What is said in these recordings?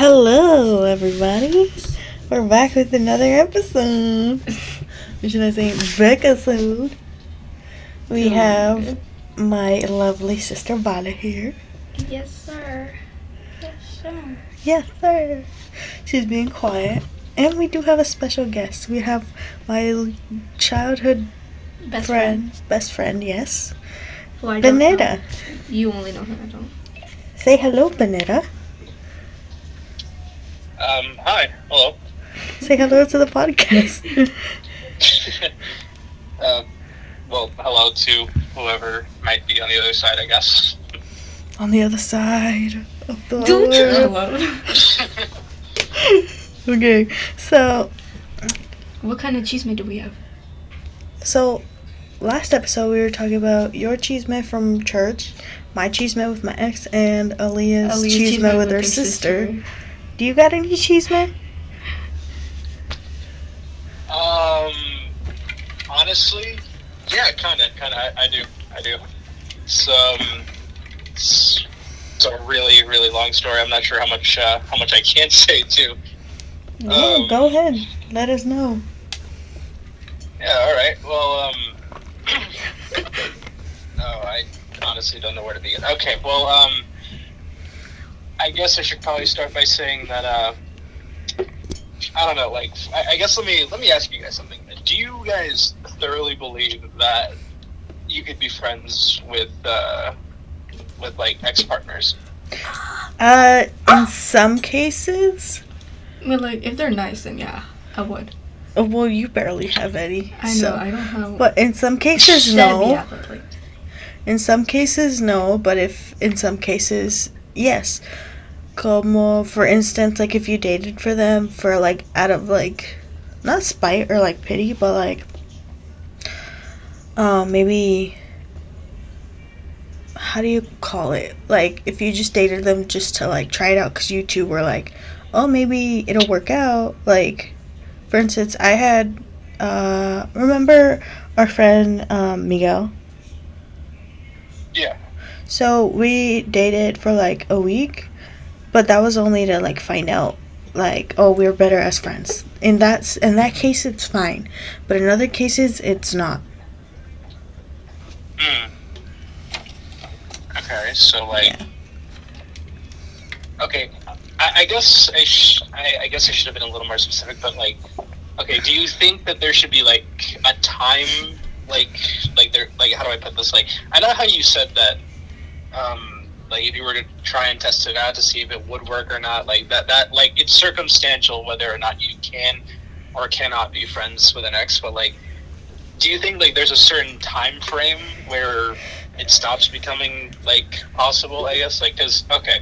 Hello, everybody. We're back with another episode. Or should I say, episode? We have my lovely sister Vada here. Yes, sir. Yes, sir. Yes, sir. She's being quiet. And we do have a special guest. We have my childhood Best friend, best friend, yes, Who I don't know. Peneda. You only know her, I don't. Say hello, Peneda. Um, hi. Hello. Say hello to the podcast. uh, well, hello to whoever might be on the other side, I guess. On the other side of the Don't world. Okay, so What kind of cheese do we have? So, last episode we were talking about your chisme from church, my chisme with my ex, and Aaliyah's, Aaliyah's chisme with her her sister. Do you got any chisme? Um, honestly, yeah, kind of, kind of. I, I do, I do. So, um, it's, it's a really, really long story. I'm not sure how much, uh, how much I can say too. No, Um, go ahead. Let us know. Yeah. All right. Well, um, no, I honestly don't know where to begin. Okay. Well, um, I guess I should probably start by saying that, uh, I don't know. Like, I, I guess let me let me ask you guys something. Do you guys thoroughly believe that you could be friends with, uh, with like ex partners? Uh, in some cases, I mean, like, if they're nice, then yeah, I would. uh, well, you barely have any. I know, so- I don't have. But in some cases, no. Yeah, but like, In some cases, no, but if in some cases, yes. Como, for instance, like if you dated for them for like out of like not spite or like pity, but like um maybe how do you call it? Like if you just dated them just to like try it out because you two were like, oh maybe it'll work out. Like for instance, I had uh remember our friend um, Miguel. Yeah. So we dated for like a week, but that was only to like find out like oh we're better as friends. In that s- in that case it's fine, but in other cases it's not. Hmm. Okay. So like. Yeah. Okay, I, I guess I, sh- I, I guess I should have been a little more specific, but like, okay, do you think that there should be like a time, like, like there, like how do I put this? Like, I know how you said that, um, like if you were to try and test it out to see if it would work or not, like that, that like it's circumstantial whether or not you can or cannot be friends with an ex, but like, do you think like there's a certain time frame where it stops becoming like possible? I guess like because okay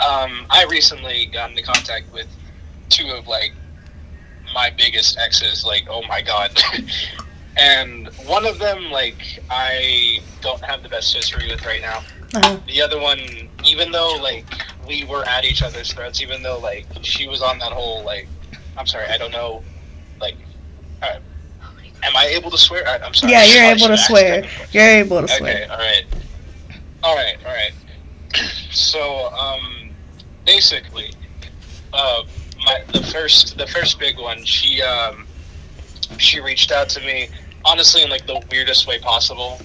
um, I recently got into contact with two of like my biggest exes. Like, oh my god. and one of them, like, I don't have the best history with right now. Uh, The other one, even though like we were at each other's throats, even though like she was on that whole like, I'm sorry, I don't know, like, uh, am I able to swear? I, I'm sorry. yeah, you're able to swear. You're able to swear. Okay, all right, all right, all right. So, um, basically, uh, my the first the first big one, she um, she reached out to me honestly in like the weirdest way possible.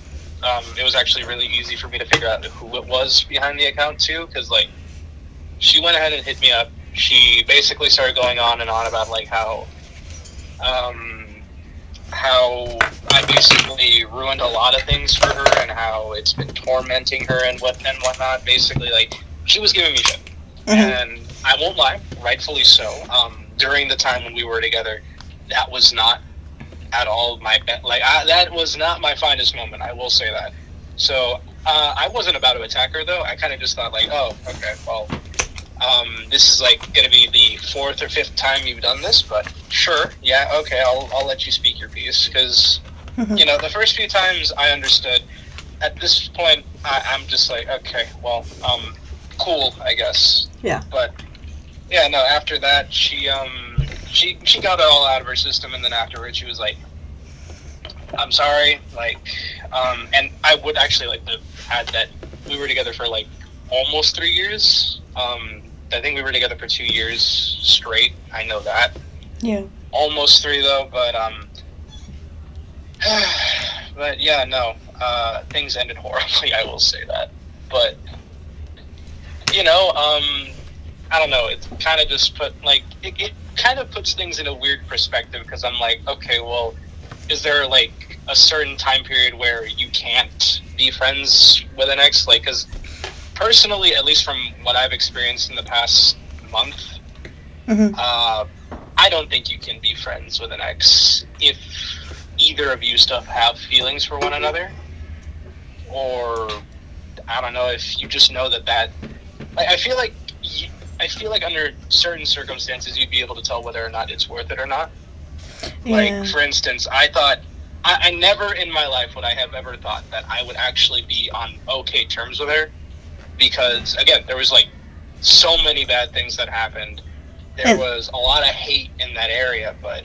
Um, it was actually really easy for me to figure out who it was behind the account too, because like she went ahead and hit me up. She basically started going on and on about like how um, how I basically ruined a lot of things for her and how it's been tormenting her and what and whatnot. Basically, like she was giving me shit, Mhm. and I won't lie, rightfully so. Um, during the time when we were together, that was not at all my be- like I, that was not my finest moment. I will say that. So uh, I wasn't about to attack her though. I kind of just thought like, oh, okay, well, um, this is like going to be the fourth or fifth time you've done this, but sure, yeah, okay, I'll, I'll let you speak your piece because you know the first few times I understood. At this point, I, I'm just like, okay, well, um, cool, I guess. Yeah. But yeah, no. After that, she um she she got it all out of her system, and then afterwards, she was like, "I'm sorry," like, um, and I would actually like to add that we were together for like almost three years. Um, I think we were together for two years straight. I know that. Yeah. Almost three though, but um. but yeah, no. Uh, things ended horribly. I will say that. But you know, um, I don't know. It's kind of just put like it, it kind of puts things in a weird perspective because I'm like, okay, well, is there like a certain time period where you can't be friends with an ex? Like, because personally, at least from what I've experienced in the past month, Mhm. uh, I don't think you can be friends with an ex if either of you still have feelings for one another, or I don't know if you just know that that. Like, I feel like you, I feel like under certain circumstances you'd be able to tell whether or not it's worth it or not. Like Yeah. for instance, I thought I, I never in my life would I have ever thought that I would actually be on okay terms with her, because again there was like so many bad things that happened. There And- was a lot of hate in that area, but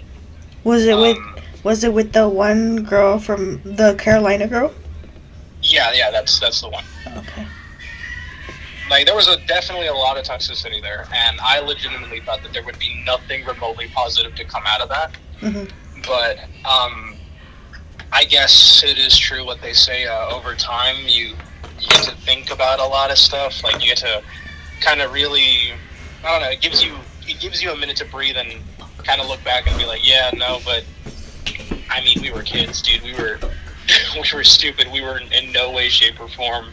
Was it with um, was it with the one girl from the Carolina girl? yeah, yeah, that's that's the one. Okay. Like there was a definitely a lot of toxicity there, and I legitimately thought that there would be nothing remotely positive to come out of that. Mhm. But um, I guess it is true what they say. Uh, over time, you you get to think about a lot of stuff. Like you get to kind of really, I don't know. It gives you it gives you a minute to breathe and kind of look back and be like, yeah, no, but I mean, we were kids, dude. We were we were stupid. We were in, in no way, shape, or form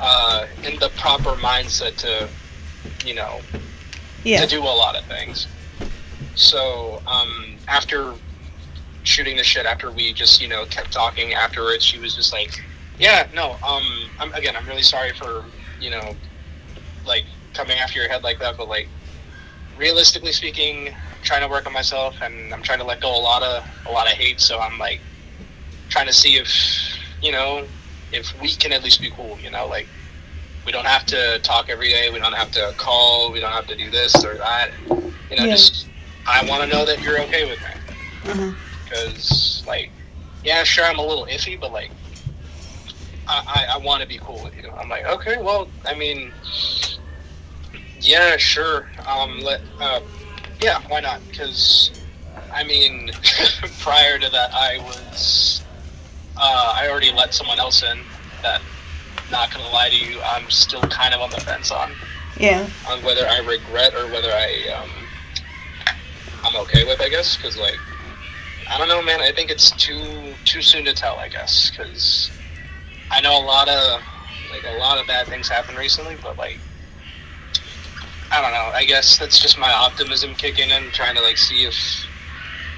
uh, in the proper mindset to, you know, Yeah. to do a lot of things. So um, after shooting the shit, after we just you know kept talking afterwards, she was just like, "Yeah, no, um, I'm again, I'm really sorry for you know, like coming after your head like that, but like realistically speaking, I'm trying to work on myself and I'm trying to let go a lot of a lot of hate. So I'm like trying to see if you know if we can at least be cool. You know, like." We don't have to talk every day. We don't have to call. We don't have to do this or that. You know, Yeah. just I want to know that you're okay with me because, like, yeah, sure, I'm a little iffy, but like, I I, I want to be cool with you. I'm like, okay, well, I mean, yeah, sure. Um, let uh, yeah, why not? Because I mean, prior to that, I was uh, I already let someone else in that. Not gonna lie to you, I'm still kind of on the fence on Yeah. on whether I regret or whether I um, I'm okay with. I guess because like I don't know, man. I think it's too too soon to tell. I guess because I know a lot of like a lot of bad things happened recently, but like I don't know. I guess that's just my optimism kicking in, trying to like see if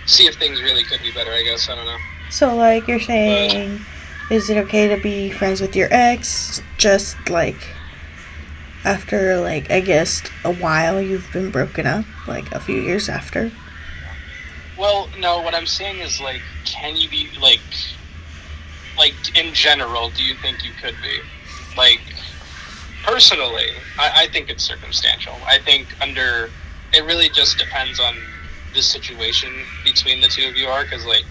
see if things really could be better. I guess I don't know. So like you're saying, is it okay to be friends with your ex? Just like after like I guess a while you've been broken up, like a few years after. Well, no. What I'm saying is like, can you be like, like in general? Do you think you could be, like, personally? I, I think it's circumstantial. I think under it really just depends on the situation between the two of you are because like,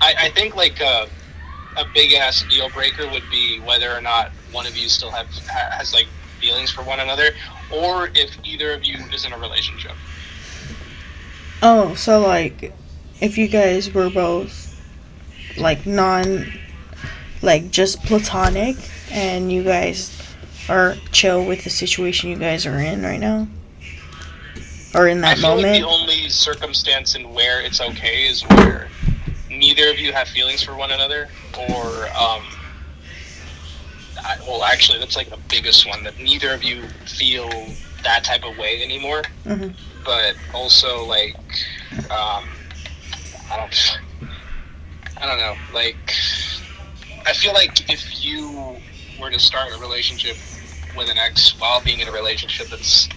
I, I think like a, a big ass deal breaker would be whether or not one of you still have has like feelings for one another, or if either of you is in a relationship. Oh, so like if you guys were both like non like just platonic and you guys are chill with the situation you guys are in right now? Or in that I feel moment? like the only circumstance in where it's okay is where neither of you have feelings for one another, or um, I, well, actually, that's like the biggest one that neither of you feel that type of way anymore. Mhm. But also, like, um, I don't, I don't know, like, I feel like if you were to start a relationship with an ex while being in a relationship that's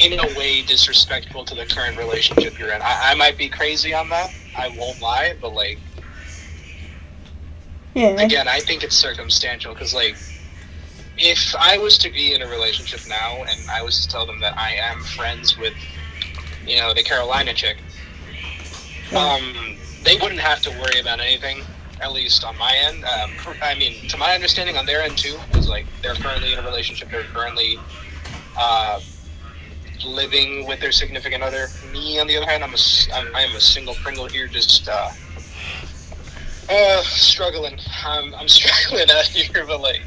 in a way disrespectful to the current relationship you're in. I, I might be crazy on that. I won't lie, but like yeah. again, I think it's circumstantial because like if I was to be in a relationship now and I was to tell them that I am friends with you know the Carolina chick, um, they wouldn't have to worry about anything. At least on my end, um, I mean, to my understanding, on their end too, is like they're currently in a relationship. They're currently uh, living with their significant other. Me, on the other hand, I'm a I'm, I am a single Pringle here, just uh, uh, struggling. I'm, I'm struggling out here, but like,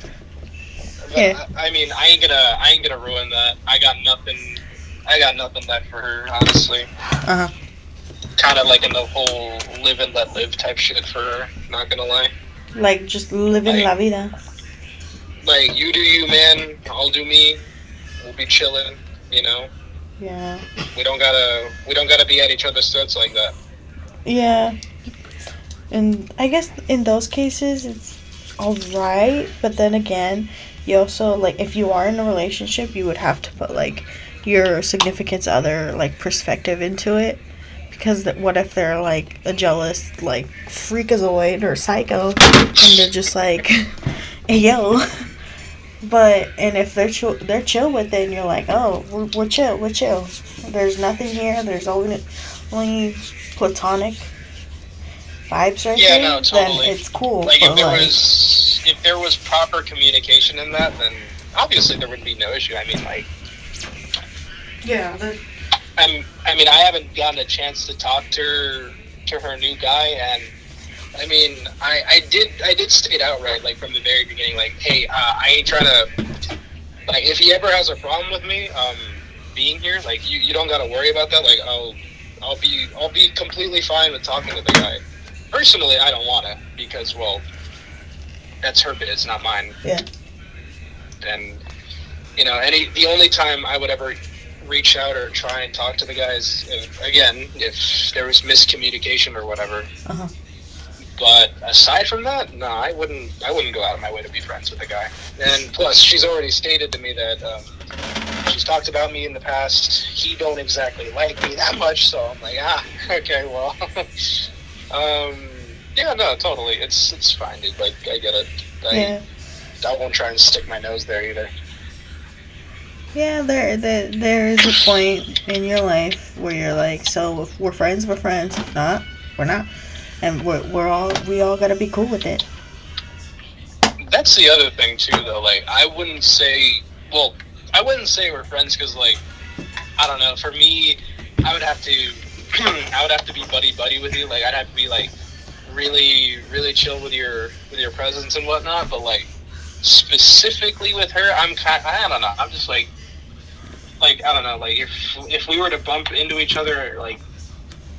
Yeah. I, I mean, I ain't gonna I ain't gonna ruin that. I got nothing. I got nothing left for her, honestly. Uh huh. Kind of like in the whole live and let live type shit for her. Not gonna lie. Like just living Like- la vida. Like you do you, man. I'll do me. We'll be chilling. You know. Yeah. We don't gotta we don't gotta be at each other's throats like that. Yeah. And I guess in those cases it's alright, but then again, you also like if you are in a relationship, you would have to put like your significant other like perspective into it. Because th- what if they're like a jealous like freakazoid or psycho, and they're just like, hey, yo. But and if they're chill, they're chill with it, and you're like, oh, we're, we're chill, we're chill. There's nothing here. There's only only platonic vibes right Yeah, here. no, totally. Then it's cool. Like if there like, was if there was proper communication in that, then obviously there would be no issue. I mean, like yeah, the, I'm, I mean, I haven't gotten a chance to talk to her, to her new guy, and I mean, I, I did, I did state outright, like from the very beginning, like, hey, uh, I ain't trying to, like, if he ever has a problem with me, um, being here, like, you, you don't got to worry about that. Like, I'll, I'll be, I'll be completely fine with talking to the guy. Personally, I don't want to because, well, that's her biz, not mine. Yeah. And you know, any the only time I would ever reach out or try and talk to the guys, if, again, if there was miscommunication or whatever. Uh-huh. But aside from that, no, I wouldn't. I wouldn't go out of my way to be friends with the guy. And plus, she's already stated to me that um, she's talked about me in the past. He don't exactly like me that much, so I'm like, ah, okay, well, um, yeah, no, totally, it's it's fine, dude. Like, I get it. I, yeah, I won't try and stick my nose there either. yeah. There, there, there is a point in your life where you're like, so if we're friends, we're friends. If not, we're not. And we're, we're all we all gotta be cool with it. That's the other thing too, though. Like, I wouldn't say. Well, I wouldn't say we're friends because, like, I don't know. For me, I would have to. I would have to be buddy buddy with you. Like, I'd have to be like really, really chill with your with your presence and whatnot. But like, specifically with her, I'm kind. I don't know. I'm just like, like I don't know. Like, if if we were to bump into each other, like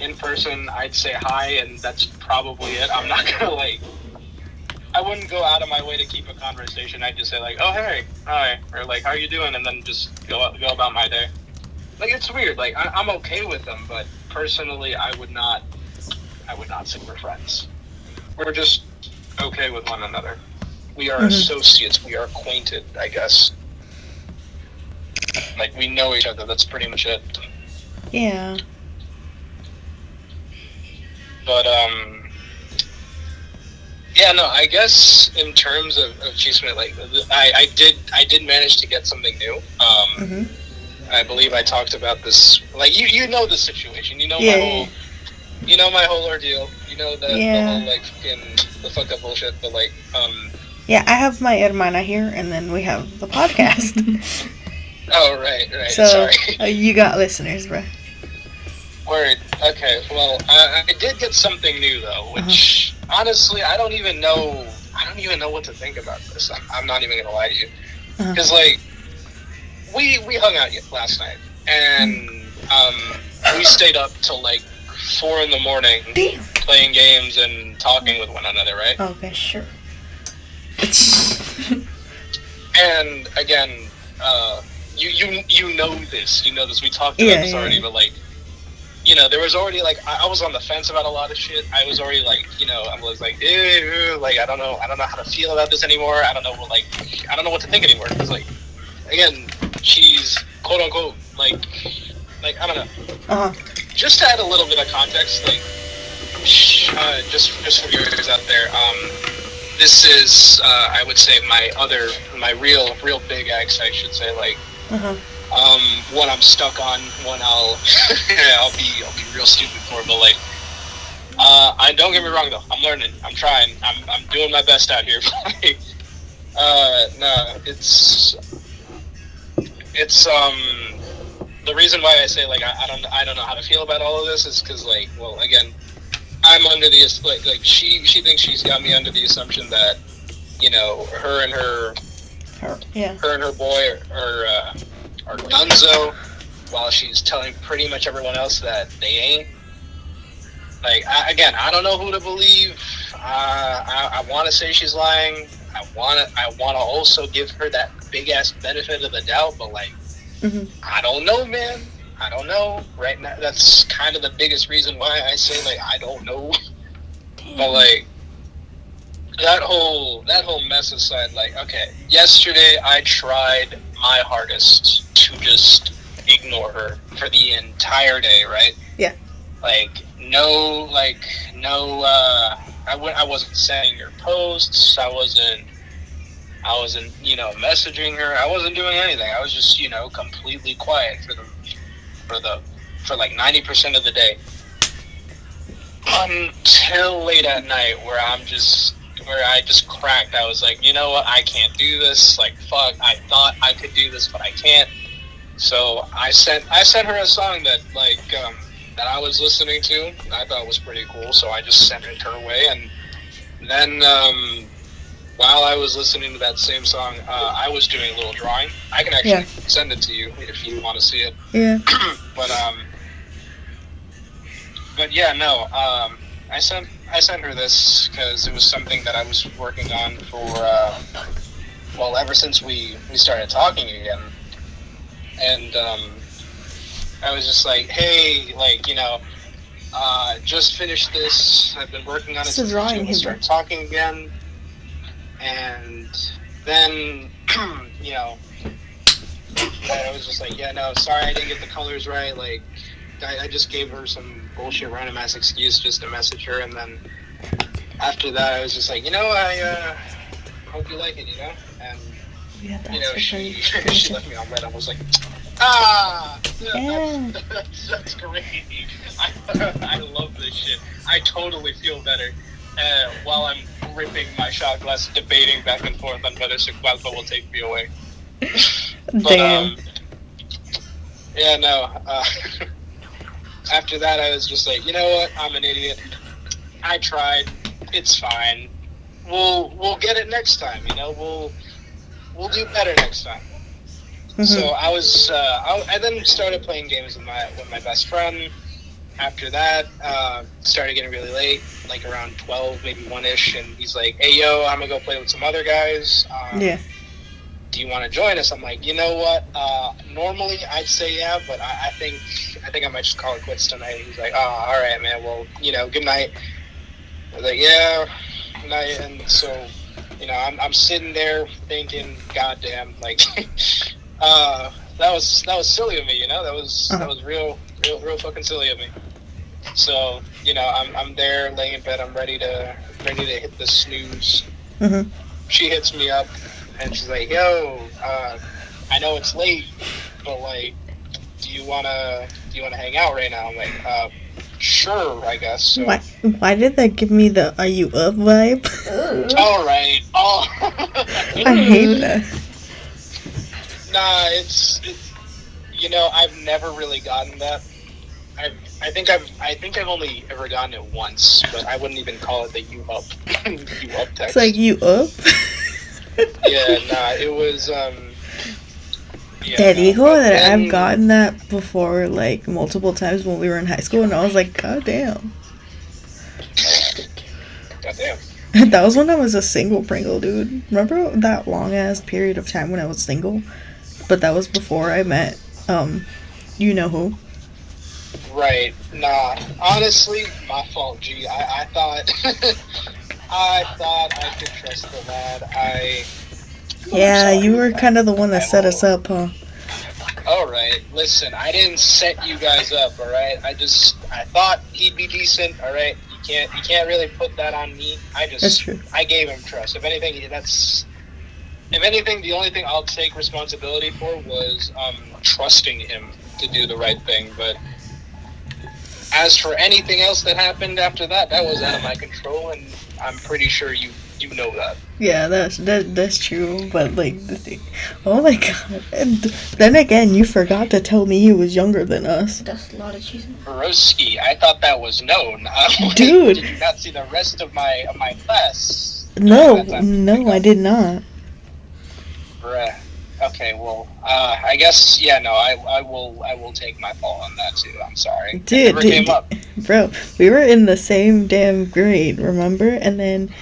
in person, I'd say hi, and that's probably it. I'm not gonna like. I wouldn't go out of my way to keep a conversation. I'd just say like, "Oh hey, hi," or like, "How are you doing?" and then just go go about my day. Like it's weird. Like I, I'm okay with them, but personally, I would not. I would not say we're friends. We're just okay with one another. We are Mhm. associates. We are acquainted. I guess. Like we know each other. That's pretty much it. Yeah. But um, yeah, no. I guess in terms of, of chisme, like I, I did I did manage to get something new. Um, Mhm. I believe I talked about this. Like you, you know the situation. You know Yeah, my whole, you know my whole ordeal. You know the, Yeah. the whole like fucking the fuck up bullshit. But like um, Yeah, I have my hermana here, and then we have the podcast. oh right, right. so Sorry. uh, you got listeners, bro. Word. Okay. Well, I, I did get something new though, which honestly I don't even know. I don't even know what to think about this. I'm, I'm not even gonna lie to you, Uh-huh. because like we we hung out last night and um, we stayed up till like four in the morning Damn. playing games and talking with one another, right? Okay, sure. And again, uh, you you you know this. You know this. We talked about Yeah, this already, yeah. but like, you know, there was already like I, I was on the fence about a lot of shit. I was already like, you know, I was like, eh, like I don't know, I don't know how to feel about this anymore. I don't know, what, like, I don't know what to think anymore. Because like, again, she's quote unquote like, like I don't know. Uh huh. Just to add a little bit of context, like, sh- uh, just just for viewers out there, um, this is uh, I would say my other, my real, real big ex, I should say, like. Uh huh. Um, one I'm stuck on, one I'll I'll be I'll be real stupid for, but like, uh, I don't get me wrong though, I'm learning, I'm trying, I'm I'm doing my best out here. like, uh, no, it's it's um the reason why I say like I, I don't I don't know how to feel about all of this is because like well again I'm under the like like she she thinks she's got me under the assumption that you know her and her Her, yeah. her and her boy are uh, are Gunzo, while she's telling pretty much everyone else that they ain't. Like I, again, I don't know who to believe. Uh, I, I want to say she's lying. I want to. I want to also give her that big ass benefit of the doubt, but like hmm I don't know, man. I don't know. Right now, that's kind of the biggest reason why I say like I don't know. But like that whole that whole mess aside, like okay, yesterday I tried my hardest to just ignore her for the entire day, right? Yeah. Like no, like no. uh I w- I wasn't sending her posts. I wasn't. I wasn't, you know, messaging her. I wasn't doing anything. I was just, you know, completely quiet for the, for the, for like ninety percent of the day until late at night where I'm just where I just cracked. I was like, you know what, I can't do this. Like fuck, I thought I could do this, but I can't. So I sent I sent her a song that like um, that I was listening to. I thought was pretty cool, so I just sent it her way. And then um, while I was listening to that same song, uh, I was doing a little drawing. I can actually Yeah. send it to you if you want to see it Yeah. but um, but yeah, no. Um, I sent I sent her this because it was something that I was working on for uh, well ever since we we started talking again, and um, I was just like, hey, like you know. Uh, just finished this. I've been working on it It's since drawing, we started talking again, and then you know I was just like, yeah, no, sorry, I didn't get the colors right. Like, I, I just gave her some bullshit random ass excuse just to message her, and then after that, I was just like, you know, I uh, hope you like it, you know. And Yeah, you know, she she left me on red. I was like, ah, yeah, Yeah. that's, that's great. I, I love this shit. I totally feel better. Uh, while I'm ripping my shot glass, debating back and forth on whether Sequalpa will take me away. But, Damn. um, yeah, no. Uh, after that, I was just like, you know what? I'm an idiot. I tried. It's fine. We'll we'll get it next time. You know, we'll we'll do better next time. Mhm. So I was, uh, I, I then started playing games with my with my best friend. After that, uh, started getting really late, like around twelve, maybe one ish, and he's like, "Hey, yo, I'm gonna go play with some other guys. Um, yeah. Do you want to join us? I'm like, you know what? Uh, normally I'd say yeah, but I, I think I think I might just call it quits tonight. He's like, oh, all right, man. Well, you know, good night. I was like, yeah, good night. And so, you know, I'm, I'm sitting there thinking, goddamn, like, uh, that was that was silly of me. You know, that was Uh-huh. that was real, real, real fucking silly of me. So, you know, I'm, I'm there laying in bed. I'm ready to ready to hit the snooze Mhm. she hits me up and she's like, "Yo, uh, I know it's late, but like, do you wanna do you wanna hang out right now?" I'm like, uh, "Sure, I guess." So, Why? Why did that give me the "Are you up" vibe? all right. Oh, I hate that. nah, it's, it's you know I've never really gotten that. I I think I've I think I've only ever gotten it once, but I wouldn't even call it the you up you up text. It's like you up. Yeah, nah, it was um. Yeah, Te nah, digo but that then- I've gotten that before, like multiple times when we were in high school, and I was like, God damn. God damn. That was when I was a single Pringle, dude. Remember that long ass period of time when I was single? But that was before I met, um, you know who. Right. Nah. Honestly, my fault. Gee, I, I thought I thought I could trust the lad. I. Yeah, you were kind of the one that set us up, huh? All right. Listen, I didn't set you guys up. All right. I just I thought he'd be decent. All right. You can't you can't really put that on me. I just That's true. I gave him trust. If anything, that's. If anything, the only thing I'll take responsibility for was um, trusting him to do the right thing. But as for anything else that happened after that, that was out of my control, and I'm pretty sure you You know that. Yeah, that's that that's true. But like the thing, oh my god! And then again, you forgot to tell me he was younger than us, That's a lot of cheese. Broski, I thought that was known. Dude. Did you not see the rest of my of my class? No, no, I did not. Bruh. Okay, well, uh, I guess yeah. No, I, I will I will take my fall on that too. I'm sorry. Dude, dude, came up. bro, we were in the same damn grade, remember? And then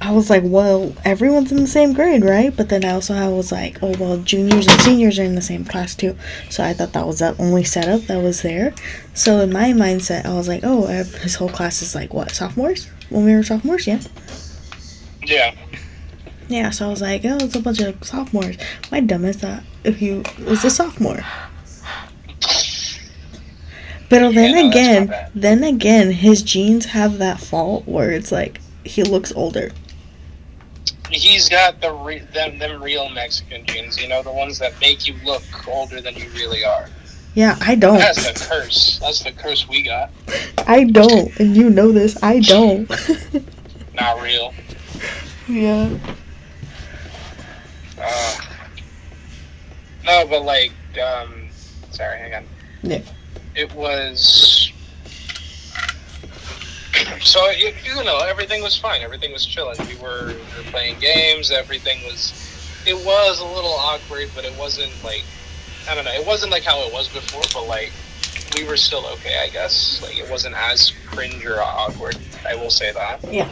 I was like, well, everyone's in the same grade, right? But then I also I was like, oh well, juniors and seniors are in the same class too. So I thought that was the only setup that was there. So in my mindset, I was like, oh, his whole class is like what sophomores? When we were sophomores, yeah. Yeah. Yeah, so I was like, oh, it's a bunch of sophomores. My dumbass thought if you was a sophomore. But Yeah, then no, again, then again, his genes have that fault where it's like he looks older. He's got the re- them them real Mexican genes. You know, the ones that make you look older than you really are. Yeah, I don't. That's the curse. That's the curse we got. I don't, and you know this. I don't. Not real. yeah. Uh, no, but like, um, sorry, hang on. Yeah. It was. So you, you know, everything was fine. Everything was chilling. We were, we were playing games. Everything was. It was a little awkward, but it wasn't like. I don't know. It wasn't like how it was before, but like we were still okay, I guess. Like it wasn't as cringe or awkward. I will say that. Yeah.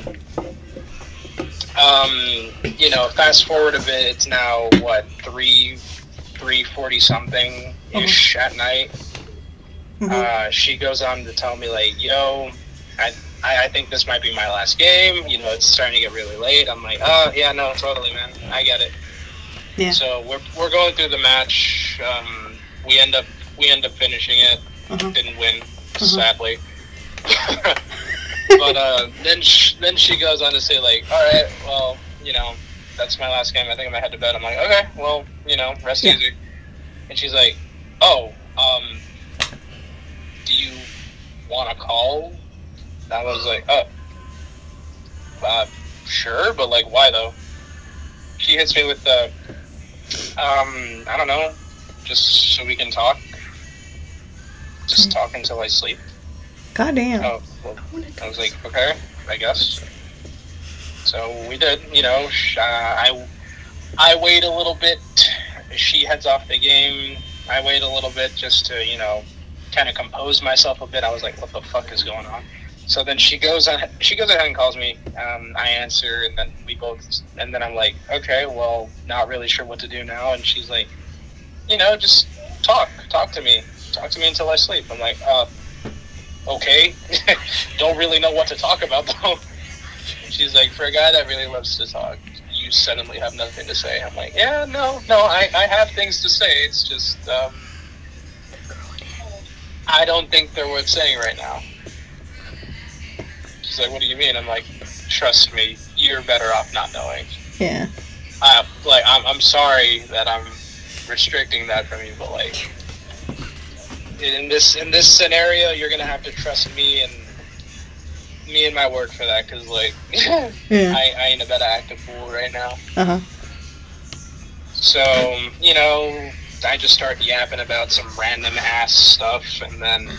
Um, you know, fast forward a bit, it's now what three, three forty something ish at night. Mhm. Uh, she goes on to tell me like, yo, I, I I think this might be my last game. You know, it's starting to get really late. I'm like, oh yeah, no, totally, man, I get it. Yeah. So we're we're going through the match. Um, we end up we end up finishing it. Mhm. Didn't win, Mhm. sadly. but uh, then sh- then she goes on to say like, all right, well, you know, that's my last game. I think I'm gonna head to bed. I'm like, okay, well, you know, rest Yeah. easy. And she's like, oh, um, do you want to call? And I was like, oh, uh, sure, but like, why though? She hits me with the, um, I don't know, just so we can talk. Just Mm. talk until I sleep. God damn. Oh, well, I was like, okay, I guess. So we did, you know. Uh, I I wait a little bit. She heads off the game. I wait a little bit just to, you know, kind of compose myself a bit. I was like, what the fuck is going on? So then she goes on. She goes ahead and calls me. Um, I answer, and then we both. And then I'm like, okay, well, not really sure what to do now. And she's like, you know, just talk, talk to me, talk to me until I sleep. I'm like, uh, okay. Don't really know what to talk about though. She's like, for a guy that really loves to talk, you suddenly have nothing to say. I'm like, yeah, no, no, I, I have things to say. It's just, um, I don't think they're worth saying right now. She's like, what do you mean? I'm like, trust me, you're better off not knowing. Yeah. I, like, I'm, I'm sorry that I'm restricting that from you, but like, in this in this scenario, you're gonna have to trust me and me and my word for that, because like, Yeah. I, I ain't about to act a fool right now. Uh huh. So, you know, I just start yapping about some random ass stuff, and then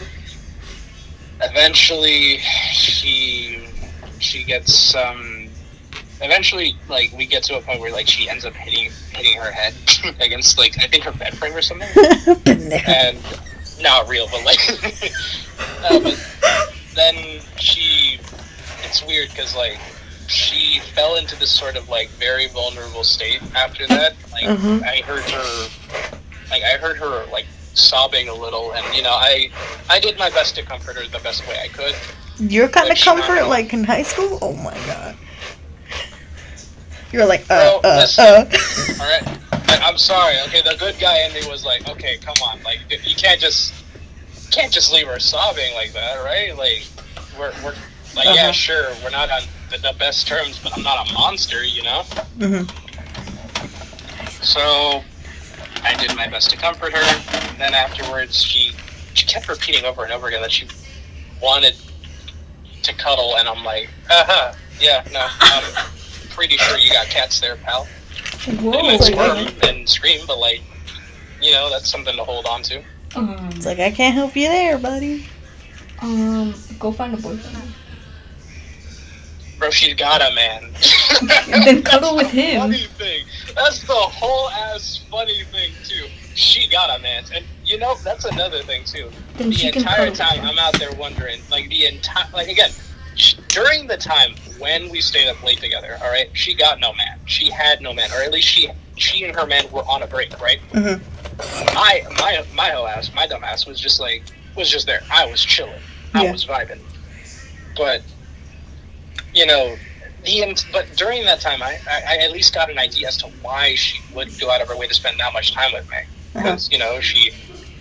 eventually she she gets um eventually like we get to a point where like she ends up hitting hitting her head against like I think her bed frame or something, and not real, but like no, but then she it's weird because like she fell into this sort of like very vulnerable state after that like Uh-huh. i heard her like i heard her like sobbing a little and you know i i did my best to comfort her the best way i could Your kind of comfort, uh, like in high school? Oh my god. You're like, uh, Bro, uh, listen. uh. all right I, i'm sorry okay the good guy in me was like okay come on like you can't just can't just leave her sobbing like that right like we're, we're like yeah Uh-huh. sure we're not on the, the best terms but i'm not a monster you know Mhm. So I did my best to comfort her. And then afterwards, she she kept repeating over and over again that she wanted to cuddle, and I'm like, uh huh, Yeah, no. I'm pretty sure you got cats there, pal. They Whoa. might It's like- squirm and scream, but like, you know, that's something to hold on to. Um, It's like I can't help you there, buddy. um, go find a boyfriend. Bro, she's got a man. Then cuddle That's with the him. Funny thing. That's the whole ass funny thing too. She got a man, and you know that's another thing too. Then the she can entire cuddle with time. I'm out there wondering, like the entire, like again, during the time when we stayed up late together, all right, she got no man. She had no man, or at least she she and her man were on a break, right? Mhm. I my my whole ass, my dumb ass was just like was just there. I was chilling. I Yeah. was vibing. But you know, the but during that time, I, I I at least got an idea as to why she would go out of her way to spend that much time with me Uh-huh. because you know she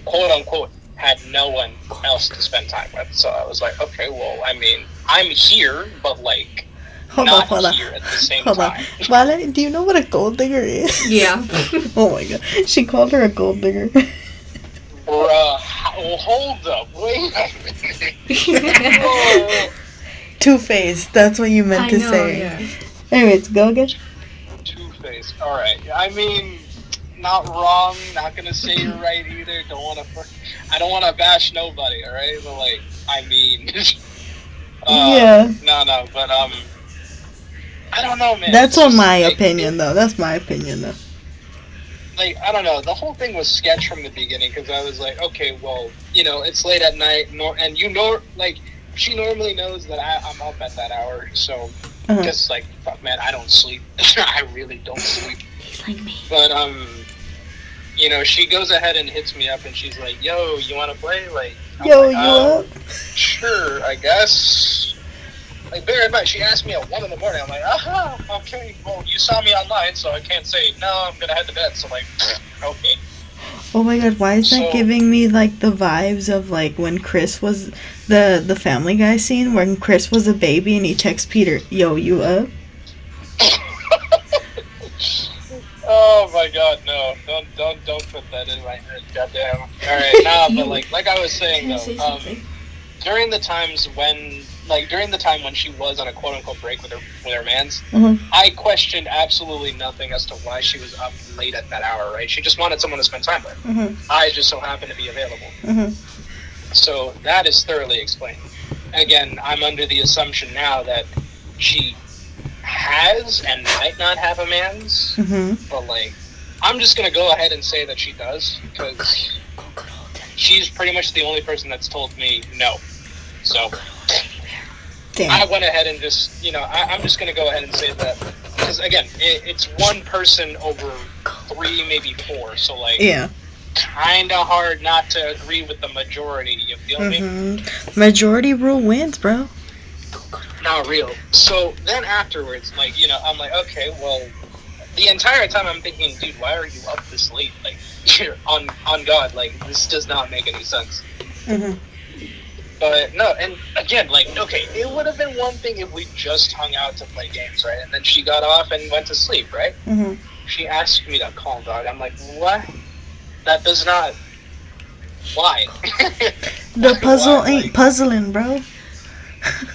quote unquote had no one else to spend time with. So I was like, okay, well, I mean, I'm here, but like Hold on, not hold on. here at the same Hold on. time. Do you know what a gold digger is? Yeah. Oh my god. She called her a gold digger. Bruh, ho- hold up, wait a minute. Two faced. That's what you meant I to know, say. yeah. Anyways, go again. Two Face. All right. I mean, not wrong. Not gonna say you're right either. Don't want to. I don't want to bash nobody. All right. But like, I mean. Uh, Yeah. No, no. But um. I don't know, man. That's It's on my like, opinion, though. That's my opinion, though. like I don't know. The whole thing was sketch from the beginning because I was like, okay, well, you know, it's late at night, nor and you know, like she normally knows that I, I'm up at that hour, so Uh-huh. just like, fuck, man, I don't sleep. I really don't sleep. He's like me. But um, you know, she goes ahead and hits me up, and she's like, "Yo, you want to play?" Like, I'm Yo, like, you "Uh, up? Sure, I guess. Like, bear in mind, she asked me at one in the morning. I'm like, aha, okay. Well, you saw me online, so I can't say no. I'm gonna head to bed. So like, okay. Oh my god, why is that So- giving me like the vibes of like when Chris was the the Family Guy scene when Chris was a baby and he texts Peter, "Yo, you up?" Oh my god, no! Don't don't don't put that in my head. Goddamn. All right, nah, but like like I was saying though, um, during the times when like during the time when she was on a quote unquote break with her with her man's, Mhm. I questioned absolutely nothing as to why she was up late at that hour. Right? She just wanted someone to spend time with. Mhm. I just so happened to be available. Mhm. So that is thoroughly explained. Again, I'm under the assumption now that she has and might not have a man's, Mhm. but like, I'm just gonna go ahead and say that she does because Go cuddle with him. she's pretty much the only person that's told me no. So I went ahead and just, you know, I, I'm just gonna go ahead and say that because again, it, it's one person over three, maybe four. So like, Yeah. kind of hard not to agree with the majority. You feel me? Mhm. Majority rule wins, bro. Go cuddle with not real. So then afterwards, like, you know, I'm like, okay, well, the entire time I'm thinking, dude, why are you up this late? Like, on on God, like, this does not make any sense. Mhm. But no, and again, like, okay, it would have been one thing if we just hung out to play games, right? And then she got off and went to sleep, right? Mhm. She asked me to call, dog. I'm like, what? That does not. Why? The puzzle Why? ain't puzzling, bro.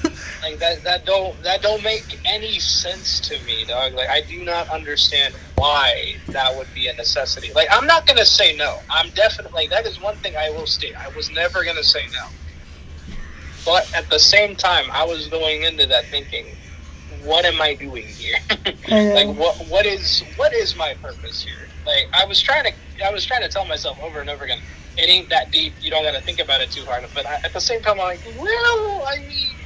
Like that that don't that don't make any sense to me, dog. Like I do not understand why that would be a necessity. Like I'm not gonna say no. I'm definitely that is one thing I will state. I was never gonna say no. But at the same time, I was going into that thinking, what am I doing here? Uh-huh. Like what what is what is my purpose here? Like I was trying to I was trying to tell myself over and over again, it ain't that deep. You don't got to think about it too hard. But I, at the same time, I'm like, well, I mean,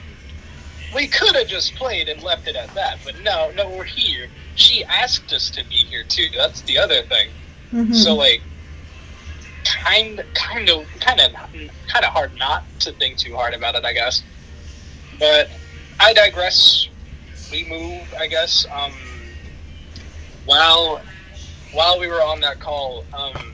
we could have just played and left it at that. But no, no, we're here. She asked us to be here too. That's the other thing. Mhm. So like, kind, kind of, kind of, kind of hard not to think too hard about it, I guess. But I digress. We move, I guess. Um, while while we were on that call, um,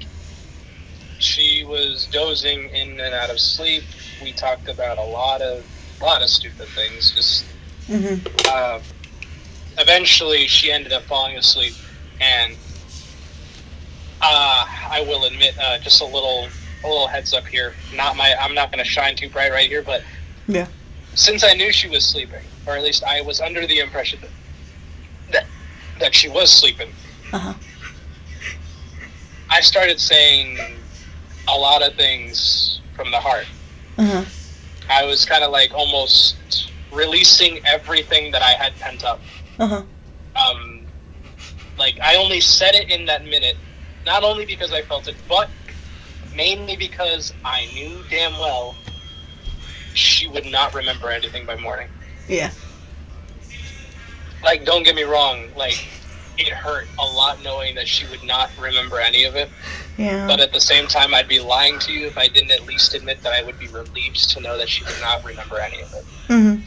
she was dozing in and out of sleep. We talked about a lot of lot of stupid things. Just Mhm. uh, eventually, she ended up falling asleep, and uh, I will admit, uh, just a little a little heads up here. Not my, I'm not going to shine too bright right here, but Yeah. since I knew she was sleeping, or at least I was under the impression that that, that she was sleeping, Uh-huh. I started saying a lot of things from the heart. Uh-huh. I was kind of like almost releasing everything that I had pent up. Uh-huh. Um, like I only said it in that minute, not only because I felt it, but mainly because I knew damn well she would not remember anything by morning. Yeah. Like, don't get me wrong, like it hurt a lot knowing that she would not remember any of it. Yeah. But at the same time, I'd be lying to you if I didn't at least admit that I would be relieved to know that she would not remember any of it. mm-hmm.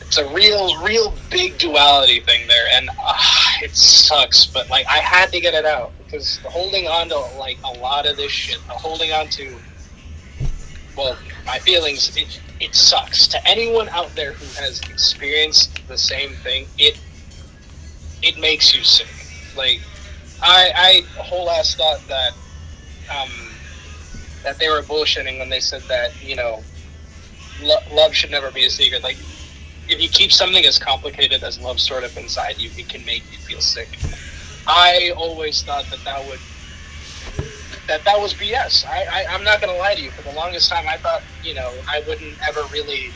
It's a real, real big duality thing there, and uh, it sucks. But like, I had to get it out because holding on to like a lot of this shit, uh, holding on to, well, my feelings, it, it sucks. To anyone out there who has experienced the same thing, it it makes you sick. Like, I I whole ass thought that um that they were bullshitting when they said that you know lo- love should never be a secret. Like if you keep something as complicated as love sort of inside you, it can make you feel sick. I always thought that that would that that was BS. I, I I'm not gonna lie to you. For the longest time, I thought you know I wouldn't ever really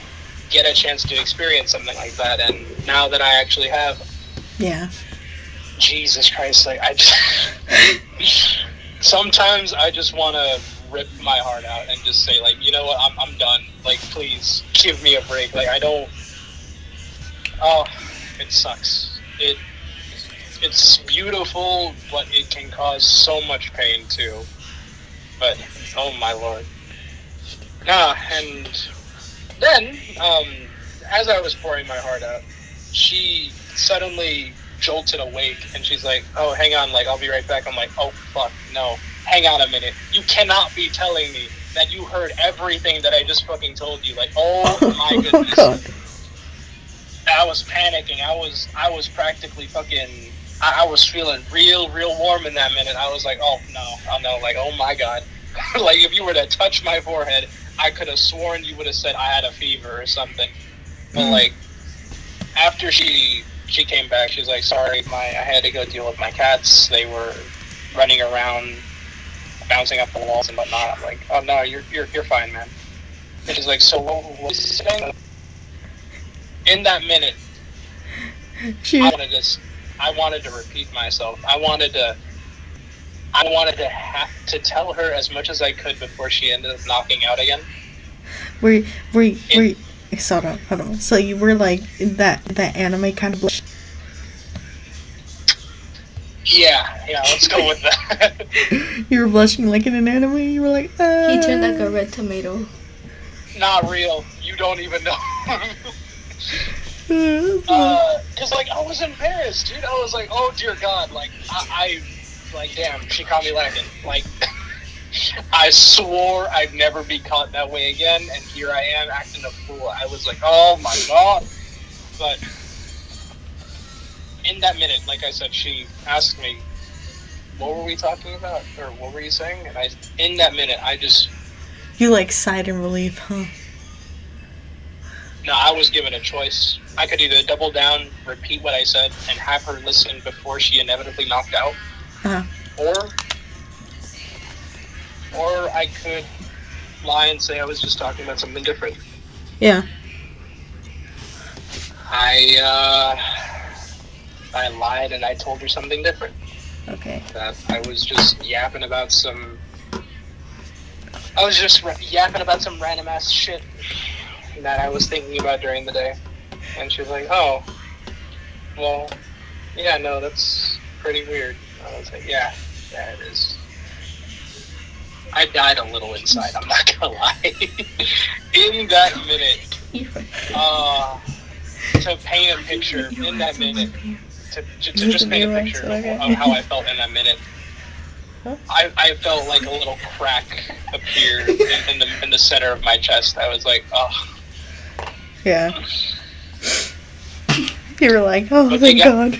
get a chance to experience something like that, and now that I actually have, Yeah. Jesus Christ, like I just sometimes I just want to rip my heart out and just say like, you know what, I'm I'm done. Like, please give me a break. Like, I don't. Oh, it sucks. It it's beautiful, but it can cause so much pain too. But oh my lord. Ah, and then um, as I was pouring my heart out, she suddenly jolted awake and she's like, "Oh, hang on, like I'll be right back." I'm like, "Oh fuck, no, hang on a minute. You cannot be telling me that you heard everything that I just fucking told you." Like, oh my oh goodness. god. I was panicking. I was I was practically fucking. I, I was feeling real real warm in that minute. I was like, oh no, oh no, like oh my god, like if you were to touch my forehead, I could have sworn you would have said I had a fever or something. But Mm. like after she she came back, she was like, sorry, my I had to go deal with my cats. They were running around, bouncing up the walls and whatnot. I'm like, oh no, you're you're you're fine, man. And she's like, so what, what was you? In that minute, She I wanted to, I wanted to repeat myself. I wanted to, I wanted to have to tell her as much as I could before she ended up knocking out again. were were were hold on, hold on. So you were like that that anime kind of blush. Yeah, yeah. Let's go with that. You were blushing like in an anime. You were like, uh, He turned like a red tomato. Not real. You don't even know. uh, Uh, Cause like I was embarrassed, dude. I was like, oh dear God, like I, I like damn, she caught me lacking. Like I swore I'd never be caught that way again, and here I am acting a fool. I was like, oh my God. But in that minute, like I said, she asked me, what were we talking about, or what were you saying? And I, in that minute, I just you like sighed in relief, huh? No, I was given a choice. I could either double down, repeat what I said, and have her listen before she inevitably knocked out, Uh-huh. or or I could lie and say I was just talking about something different. Yeah. I uh, I lied and I told her something different. Okay. That I was just yapping about some. I was just yapping about some random ass shit that I was thinking about during the day, and she's like, "Oh, well, yeah, no, that's pretty weird." I was like, "Yeah, yeah, it is." I died a little inside. I'm not gonna lie. in that minute, uh, to paint a picture in that minute, to, to, to just paint a picture of, how I felt in that minute. I, I felt like a little crack appear in, in the in the center of my chest. I was like, oh, Yeah. You were like, oh, But thank God.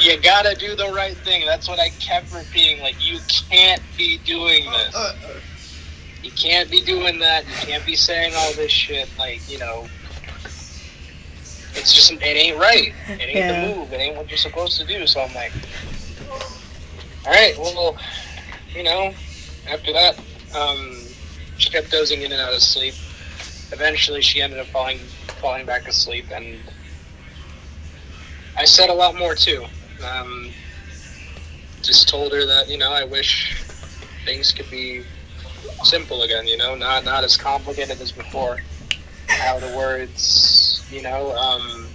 You gotta do the right thing. That's what I kept repeating. Like, you can't be doing uh, this. Uh, uh. you can't be doing that. You can't be saying all this shit. Like, you know, it's just, it ain't right. It ain't Yeah. the move. It ain't what you're supposed to do. So I'm like, all right, well, you know, after that, um, she kept dozing in and out of sleep. Eventually, she ended up falling, falling back asleep, and I said a lot more too. Um, just told her that you know I wish things could be simple again. You know, not not as complicated as before. How the words, you know, um,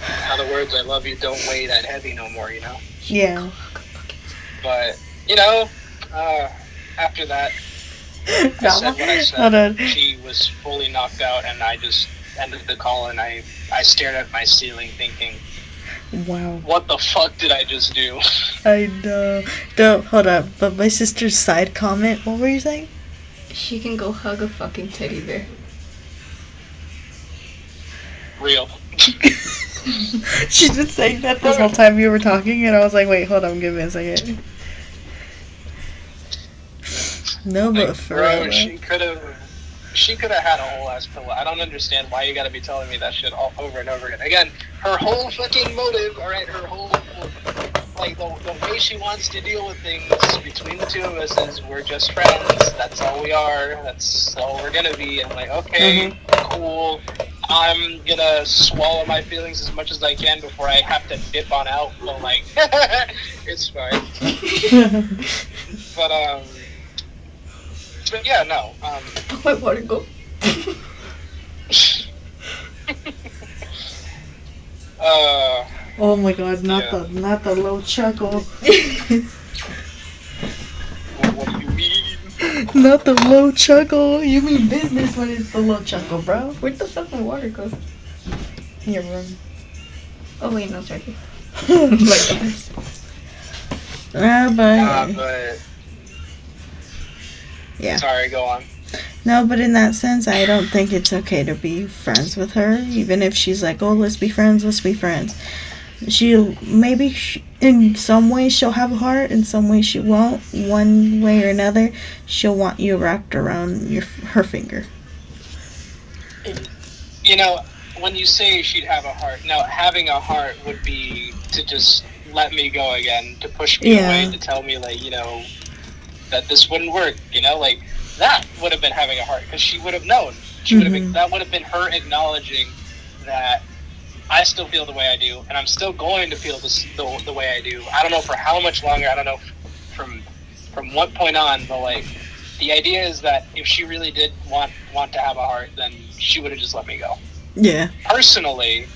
how the words "I love you" don't weigh that heavy no more. You know, Yeah. but you know, uh, after that, I said what I said. Hold on. She was fully knocked out, and I just ended the call, and I I stared at my ceiling, thinking, Wow. "What the fuck did I just do?" I know. Don't hold up. But my sister's side comment. What were you saying? She can go hug a fucking teddy bear. Real. She's been saying that this whole time you were talking, and I was like, wait, hold on, give me a second. No, but Like, for bro, real. she could have. She could have had a whole ass pillow. I don't understand why you got to be telling me that shit all over and over again. Again, her whole fucking motive, all right, her whole like the, the way she wants to deal with things between the two of us is we're just friends. That's all we are. That's all we're gonna be. I'm like, okay, cool. I'm gonna swallow my feelings as much as I can before I have to dip on out. But like, it's fine. But um, but yeah, no. Um, Oh, my water go. uh, oh my god, not Yeah. the not the low chuckle. what, what do you mean? not the low chuckle. You mean business when it's the low chuckle, bro. Where'd the fuck my water go? In your room. Oh wait, no, sorry. Like this. Ah, but Uh, but Yeah. Sorry, go on. No, but in that sense, I don't think it's okay to be friends with her, even if she's like, "Oh, let's be friends, let's be friends." She'll maybe sh- in some ways she'll have a heart, in some ways she won't. One way or another, she'll want you wrapped around your her finger. You know, when you say she'd have a heart, now having a heart would be to just let me go again, to push me Yeah. away, to tell me like, you know, that this wouldn't work. You know, like that would have been having a heart because she would have known. She would have been. Mhm. That would have been her acknowledging that I still feel the way I do, and I'm still going to feel this the, the way I do. I don't know for how much longer. I don't know from from what point on, but like the idea is that if she really did want want to have a heart, then she would have just let me go. Yeah. Personally,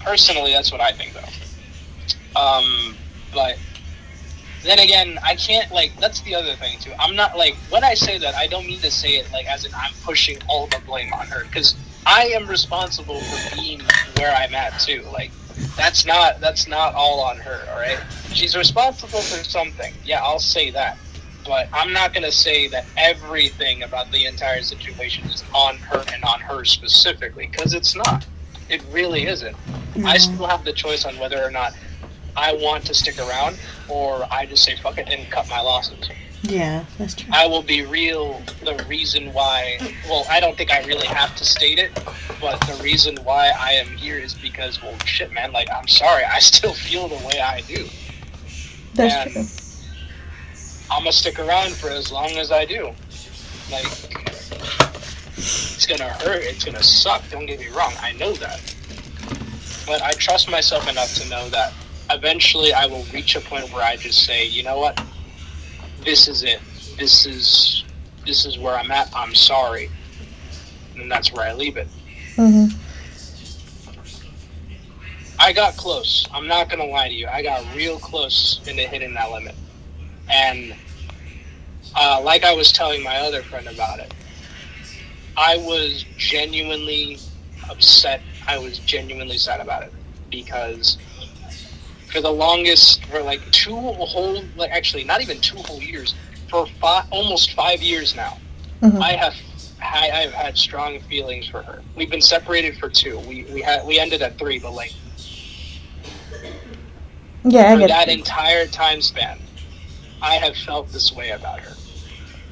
personally, that's what I think though. Um, but then again, I can't like. That's the other thing too. I'm not like when I say that, I don't mean to say it like as in I'm pushing all the blame on her because I am responsible for being where I'm at too. Like that's not that's not all on her. All right, she's responsible for something. Yeah, I'll say that. But I'm not gonna say that everything about the entire situation is on her and on her specifically because it's not. It really isn't. I still have the choice on whether or not I want to stick around or I just say fuck it and cut my losses. Yeah, that's true. I will be real. The reason why, well, I don't think I really have to state it, but the reason why I am here is because, well, shit, man, like, I'm sorry, I still feel the way I do. That's and true. I'm gonna stick around for as long as I do. Like, it's gonna hurt, it's gonna suck, don't get me wrong, I know that. But I trust myself enough to know that eventually I will reach a point where I just say, you know what? This is it. This is this is where I'm at. I'm sorry. And that's where I leave it. hmm I got close. I'm not gonna lie to you. I got real close into hitting that limit. And uh, like I was telling my other friend about it, I was genuinely upset. I was genuinely sad about it because for the longest, for like two whole, like actually not even two whole years, for five, almost five years now, Mhm. I have. I, I've had strong feelings for her. We've been separated for two. We we had we ended at three, but like Yeah, I for that it. entire time span, I have felt this way about her,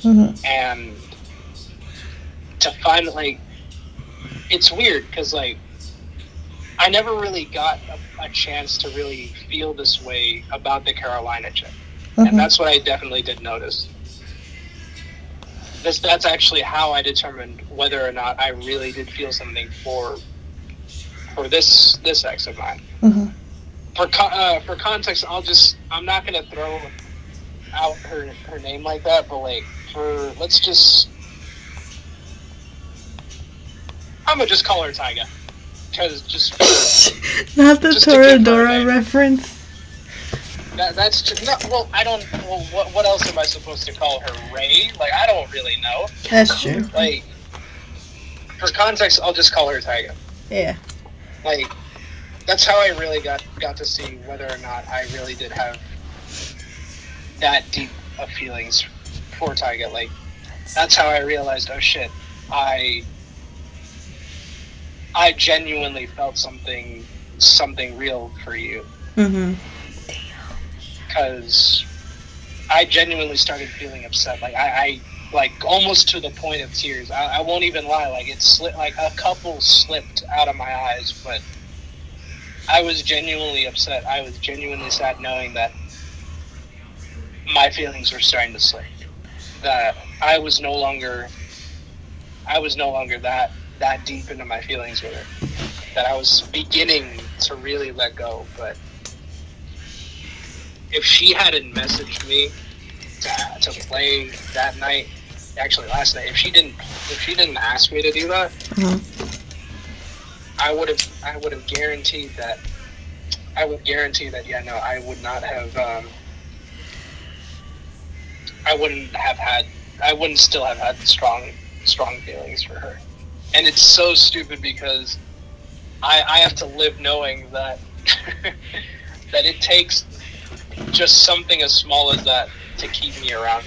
Mhm. and to find like it's weird because like I never really got a, a chance to really feel this way about the Carolina chick, Mhm. and that's what I definitely did notice. This that's actually how I determined whether or not I really did feel something for for this this ex of mine. Mhm. For co- uh, for context, I'll just I'm not gonna throw out her her name like that, but like for let's just I'm gonna just call her Taiga because just for, Not the Just to give her a Toradora reference. that, that's just not well. I don't. Well, what what else am I supposed to call her? Ray? Like I don't really know. That's true. Like for context, I'll just call her Taiga. Yeah. like that's how I really got got to see whether or not I really did have that deep of feelings for Taiga. Like that's how I realized, oh shit, I I genuinely felt something something real for you Mhm. because I genuinely started feeling upset. Like I, I like almost to the point of tears. I, I won't even lie. Like it slipped. Like a couple slipped out of my eyes, but I was genuinely upset. I was genuinely sad knowing that my feelings were starting to slip. That I was no longer. I was no longer that that deep into my feelings with her. That I was beginning to really let go, but if she hadn't messaged me to, to play that night, actually last night, if she didn't, if she didn't ask me to do that, Mhm. I would have, I would have guaranteed that, I would guarantee that, yeah, no, I would not have, um, I wouldn't have had, I wouldn't still have had strong, strong feelings for her, and it's so stupid because I, I have to live knowing that, that it takes just something as small as that to keep me around,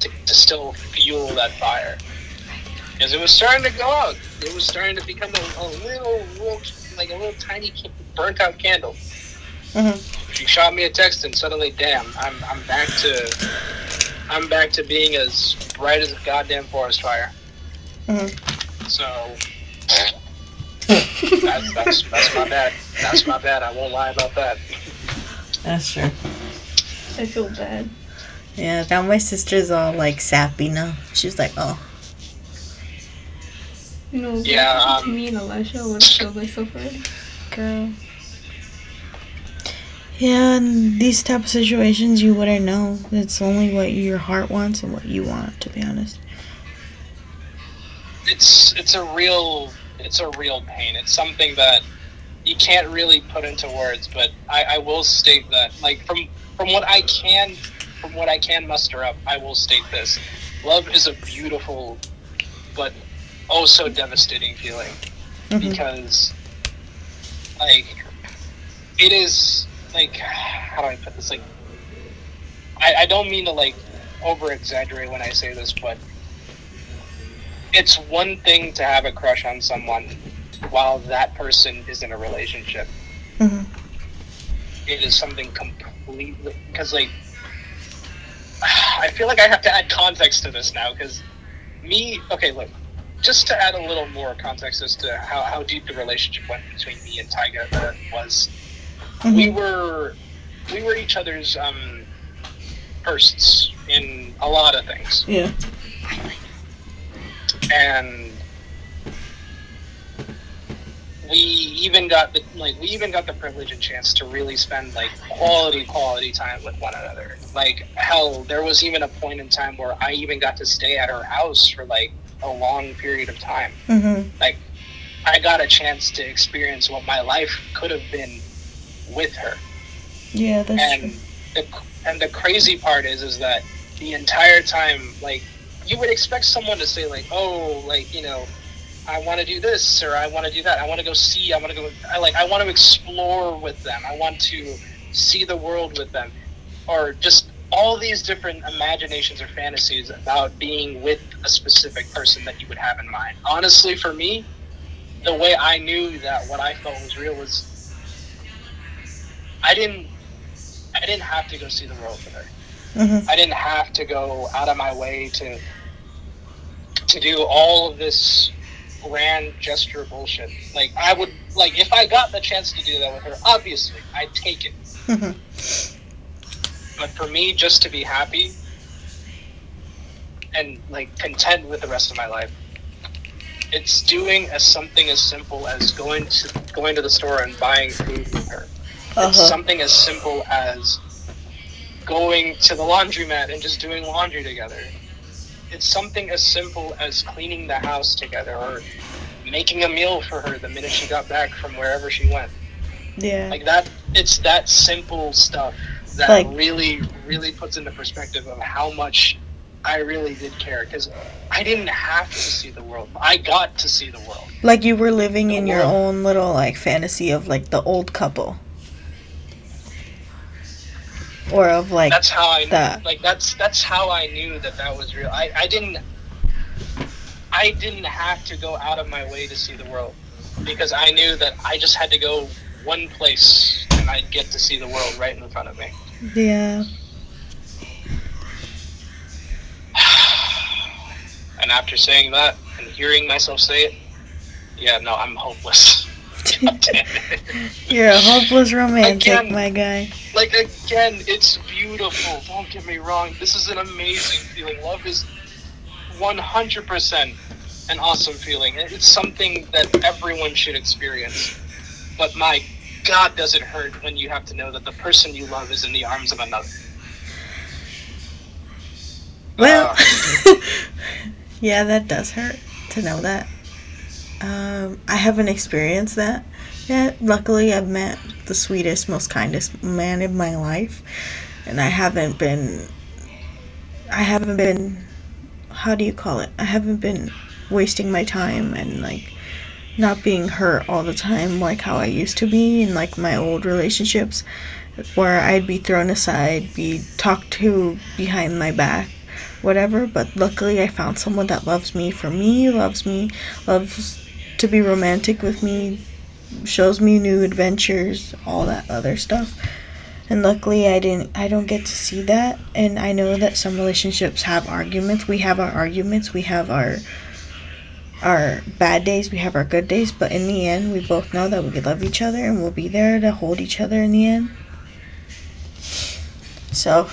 to, to still fuel that fire. Because it was starting to go out. It was starting to become a, a little, little, like a little tiny burnt out candle. Mhm. She shot me a text, and suddenly, damn, I'm, I'm back to, I'm back to being as bright as a goddamn forest fire. Mhm. So. That's, that's, that's my bad. That's my bad. I won't lie about that. That's true. I feel bad. Yeah. Now my sister's all like sappy now. She's like, oh. You know, Yeah, to um, me and Elisha would have killed myself already. Girl. Yeah, in these type of situations, you wouldn't know. It's only what your heart wants and what you want, to be honest. It's it's a real it's a real pain. It's something that you can't really put into words, but I, I will state that like from from what I can from what I can muster up, I will state this. Love is a beautiful but oh so devastating feeling Mhm. because like it is like how do I put this like I, I don't mean to like over exaggerate when I say this, but it's one thing to have a crush on someone while that person is in a relationship. Mhm. It is something completely because like I feel like I have to add context to this now because me okay look just to add a little more context as to how, how deep the relationship went between me and Taiga uh, was we Mhm. were we were each other's um firsts in a lot of things Yeah. And we even got the like we even got the privilege and chance to really spend like quality quality time with one another like hell there was even a point in time where i even got to stay at her house for like a long period of time Mhm. like i got a chance to experience what my life could have been with her Yeah, that's and true. the and the crazy part is is that the entire time like you would expect someone to say like oh like you know i want to do this or i want to do that i want to go see i want to go i like i want to explore with them i want to see the world with them or just all these different imaginations or fantasies about being with a specific person that you would have in mind honestly for me the way i knew that what i felt was real was i didn't I didn't have to go see the world with her. Mhm. I didn't have to go out of my way to to do all of this grand gesture bullshit. Like I would like if I got the chance to do that with her, obviously I'd take it. But for me, just to be happy and like content with the rest of my life, it's doing as something as simple as going to going to the store and buying food with her. It's Uh-huh. something as simple as going to the laundromat and just doing laundry together. It's something as simple as cleaning the house together or making a meal for her the minute she got back from wherever she went. Yeah. Like that it's that simple stuff that Like- really really puts into perspective of how much I really did care cuz I didn't have to see the world. I got to see the world. Like you were living in your own little like fantasy of like the old couple. Or of like that's how I that. like that's that's how I knew that that was real. I I didn't I didn't have to go out of my way to see the world because I knew that I just had to go one place and I'd get to see the world right in front of me. Yeah. And after saying that and hearing myself say it, yeah, no, I'm hopeless. God damn it. You're a hopeless romantic, Again. my guy. Like again, it's beautiful. Don't get me wrong. This is an amazing feeling. Love is 100% an awesome feeling. It's something that everyone should experience. But my God, does it hurt when you have to know that the person you love is in the arms of another. Well, Uh, yeah, that does hurt to know that. Um, I haven't experienced that yet. Luckily, I've met the sweetest, most kindest man in my life, and I haven't been. I haven't been. How do you call it? I haven't been wasting my time and like not being hurt all the time like how I used to be in like my old relationships where I'd be thrown aside, be talked to behind my back, whatever. But luckily, I found someone that loves me for me, loves me, loves to be romantic with me, shows me new adventures, all that other stuff. And luckily, I didn't. I don't get to see that. And I know that some relationships have arguments. We have our arguments. We have our our bad days. We have our good days. But in the end, we both know that we love each other and we'll be there to hold each other in the end. So,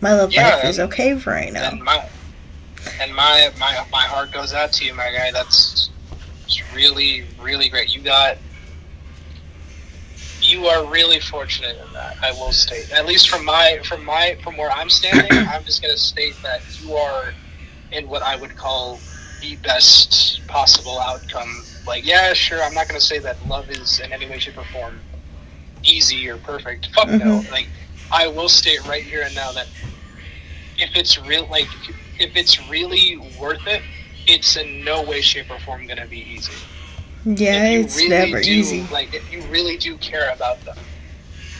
my love Yeah, life is okay for right now. and my and my my my heart goes out to you, my guy. That's really really great. You got you are really fortunate in that. I will state, at least from my from my from where I'm standing, I'm just gonna state that you are in what I would call the best possible outcome. Like, yeah, sure, I'm not gonna say that love is in any way, shape, or form easy or perfect. Fuck no. Mm-hmm. Like, I will state right here and now that if it's real, like if it's really worth it, it's in no way, shape, or form gonna be easy. Yeah, it's really never do, easy. Like if you really do care about them,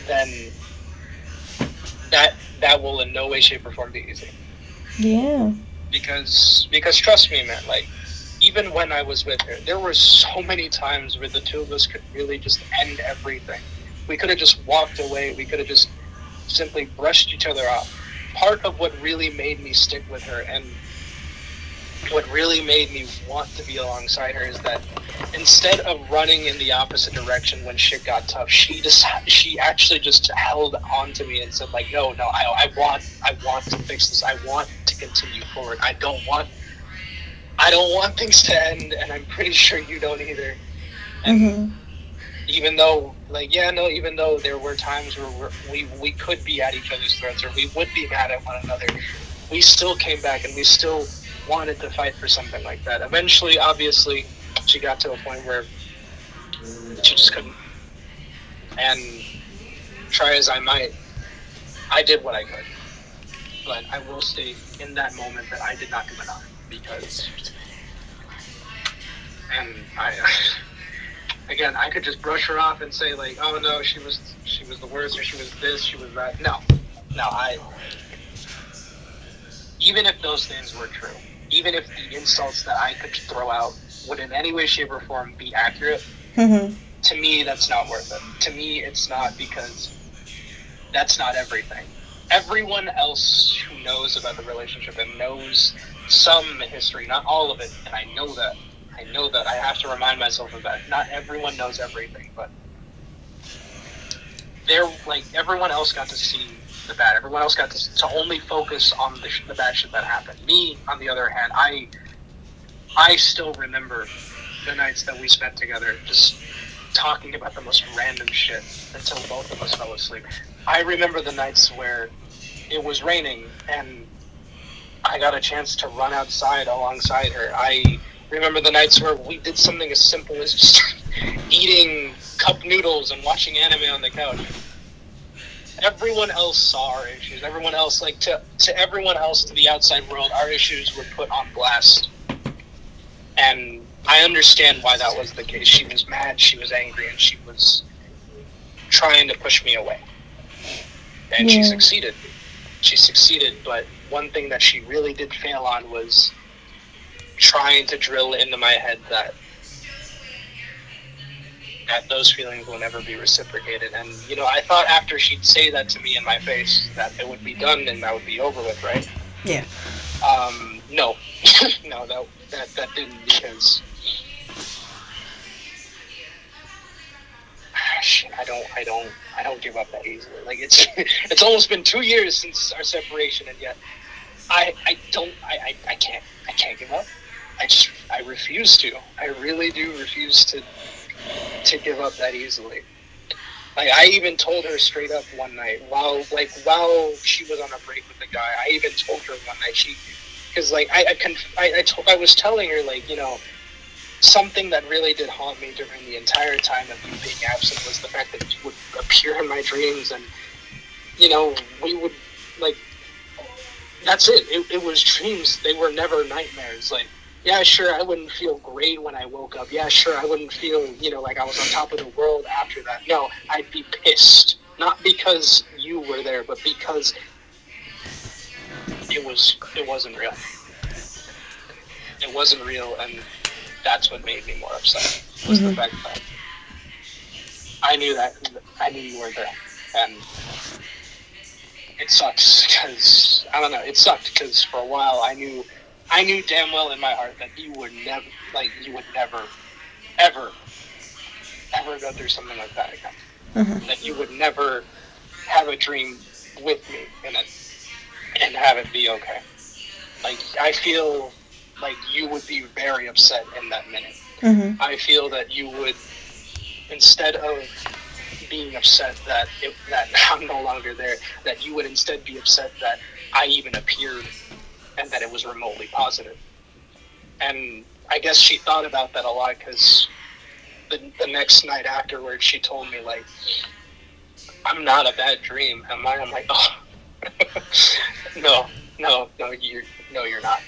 then that that will in no way, shape, or form be easy. Yeah. Because because trust me, man, like even when I was with her, there were so many times where the two of us could really just end everything. We could have just walked away. We could have just simply brushed each other off. Part of what really made me stick with her and what really made me want to be alongside her is that instead of running in the opposite direction when shit got tough, she just she actually just held on to me and said like, no, no, I, I want I want to fix this. I want to continue forward. I don't want I don't want things to end, and I'm pretty sure you don't either. And hmm even though, like, yeah, no, even though there were times where we we could be at each other's throats or we would be mad at one another, we still came back and we still wanted to fight for something like that. Eventually, obviously, she got to a point where she just couldn't. And try as I might, I did what I could. But I will state in that moment that I did not do enough because, and I, again, I could just brush her off and say like, oh no, she was she was the worst or she was this, she was that. No, no, I. Even if those things were true, even if the insults that I could throw out would in any way, shape, or form be accurate, hmm to me that's not worth it. To me, it's not because that's not everything. everyone else who knows about the relationship and knows some history, not all of it, and I know that. I know that. I have to remind myself of that. Not everyone knows everything, but they're like everyone else got to see the bad. Everyone else got to, to only focus on the, sh- the bad shit that happened. Me, on the other hand, I I still remember the nights that we spent together, just talking about the most random shit until both of us fell asleep. I remember the nights where it was raining and I got a chance to run outside alongside her. I remember the nights where we did something as simple as just eating cup noodles and watching anime on the couch. Everyone else saw our issues. Everyone else, like to to everyone else, to the outside world, our issues were put on blast. And I understand why that was the case. She was mad, she was angry, and she was trying to push me away. And she succeeded. She succeeded, but one thing that she really did fail on was trying to drill into my head that that those feelings will never be reciprocated. And you know, I thought after she'd say that to me in my face that it would be done and that would be over with, right? Yeah. Um, no, no, that that that didn't because I don't, I don't, I don't give up that easily. Like it's, it's almost been two years since our separation, and yet I, I don't, I, I, I can't, I can't give up. I just, I refuse to. I really do refuse to, to give up that easily. Like I even told her straight up one night while, like while she was on a break with the guy. I even told her one night she, because like I, I, conf- I, I, told, I was telling her like you know something that really did haunt me during the entire time of you being absent was the fact that you would appear in my dreams and you know we would like that's it. it it was dreams they were never nightmares like yeah sure i wouldn't feel great when i woke up yeah sure i wouldn't feel you know like i was on top of the world after that no i'd be pissed not because you were there but because it was it wasn't real it wasn't real and that's what made me more upset was the Mhm. fact that I knew that I knew you were there, and it sucks because I don't know. It sucked because for a while I knew I knew damn well in my heart that you would never like you would never ever ever go through something like that again. Mhm. That you would never have a dream with me in it and have it be okay. Like I feel like you would be very upset in that minute. Mhm. I feel that you would, instead of being upset that it, that I'm no longer there, that you would instead be upset that I even appeared and that it was remotely positive. And I guess she thought about that a lot because the, the next night afterwards, she told me like, "I'm not a bad dream, am I?" I'm like, "Oh, no, no, no, you're no, you're not.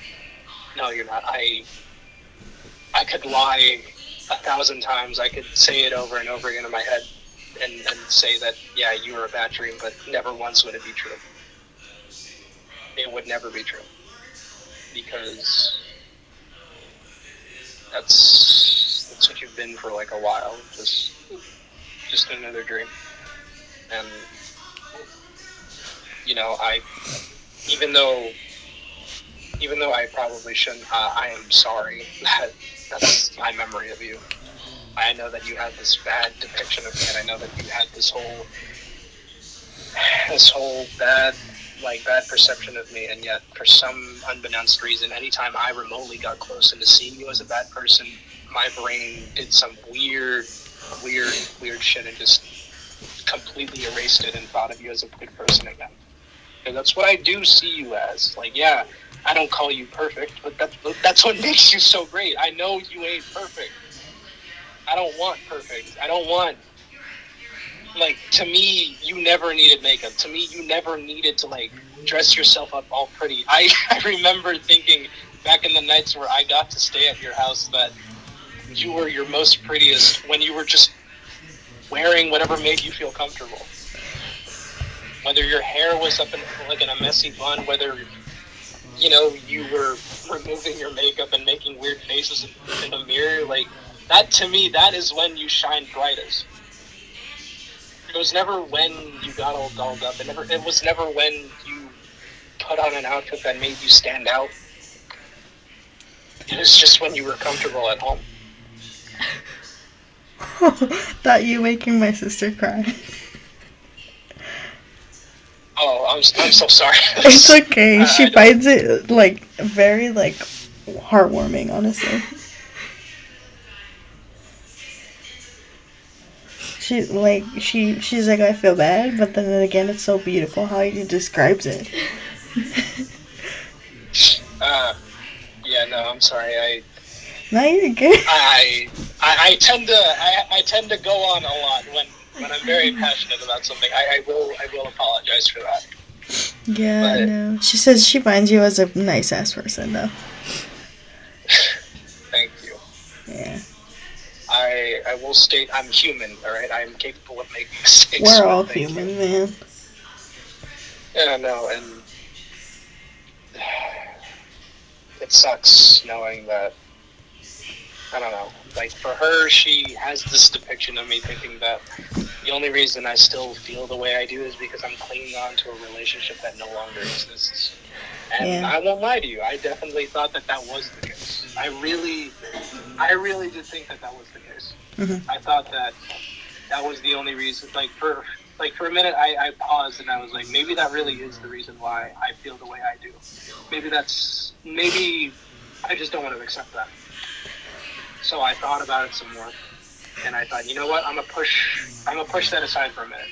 No, you're not. I I could lie a thousand times. I could say it over and over again in my head and, and say that, yeah, you were a bad dream, but never once would it be true. It would never be true. Because that's that's what you've been for like a while. Just just another dream. And you know, I even though even though I probably shouldn't, uh, I am sorry that that's my memory of you. I know that you had this bad depiction of me, and I know that you had this whole, this whole bad, like bad perception of me, and yet for some unbeknownst reason, anytime I remotely got close into seeing you as a bad person, my brain did some weird, weird, weird shit and just completely erased it and thought of you as a good person again. And that's what I do see you as. Like, yeah, I don't call you perfect, but that's that's what makes you so great. I know you ain't perfect. I don't want perfect. I don't want like to me you never needed makeup. To me you never needed to like dress yourself up all pretty. I, I remember thinking back in the nights where I got to stay at your house that you were your most prettiest when you were just wearing whatever made you feel comfortable. Whether your hair was up in like in a messy bun, whether you know you were removing your makeup and making weird faces in, in the mirror, like that to me, that is when you shine brightest. It was never when you got all dolled up. It never. It was never when you put on an outfit that made you stand out. It was just when you were comfortable at home. Thought you making my sister cry. Oh, I'm, I'm so sorry. It's okay. I- She finds it like very like heartwarming, honestly. She like she she's like I feel bad, but then again it's so beautiful how he describes it. Uh, yeah, no, I'm sorry. I Now you're good. I, I, I tend to I, I tend to go on a lot when, when I'm very passionate about something. I, I will I will apologize for that. Yeah, I But- know. She says she finds you as a nice ass person though. Will state I'm human. All right, I am capable of making mistakes. We're all human, man. Yeah, no, and it sucks knowing that. I don't know. Like for her, she has this depiction of me thinking that the only reason I still feel the way I do is because I'm clinging on to a relationship that no longer exists. And Yeah. I won't lie to you, I definitely thought that that was the case. I really, I really did think that that was the case. Mhm. I thought that that was the only reason. Like for like for a minute, I, I paused and I was like, maybe that really is the reason why I feel the way I do. Maybe that's maybe I just don't want to accept that. So I thought about it some more, and I thought, you know what? I'm gonna push. I'm gonna push that aside for a minute.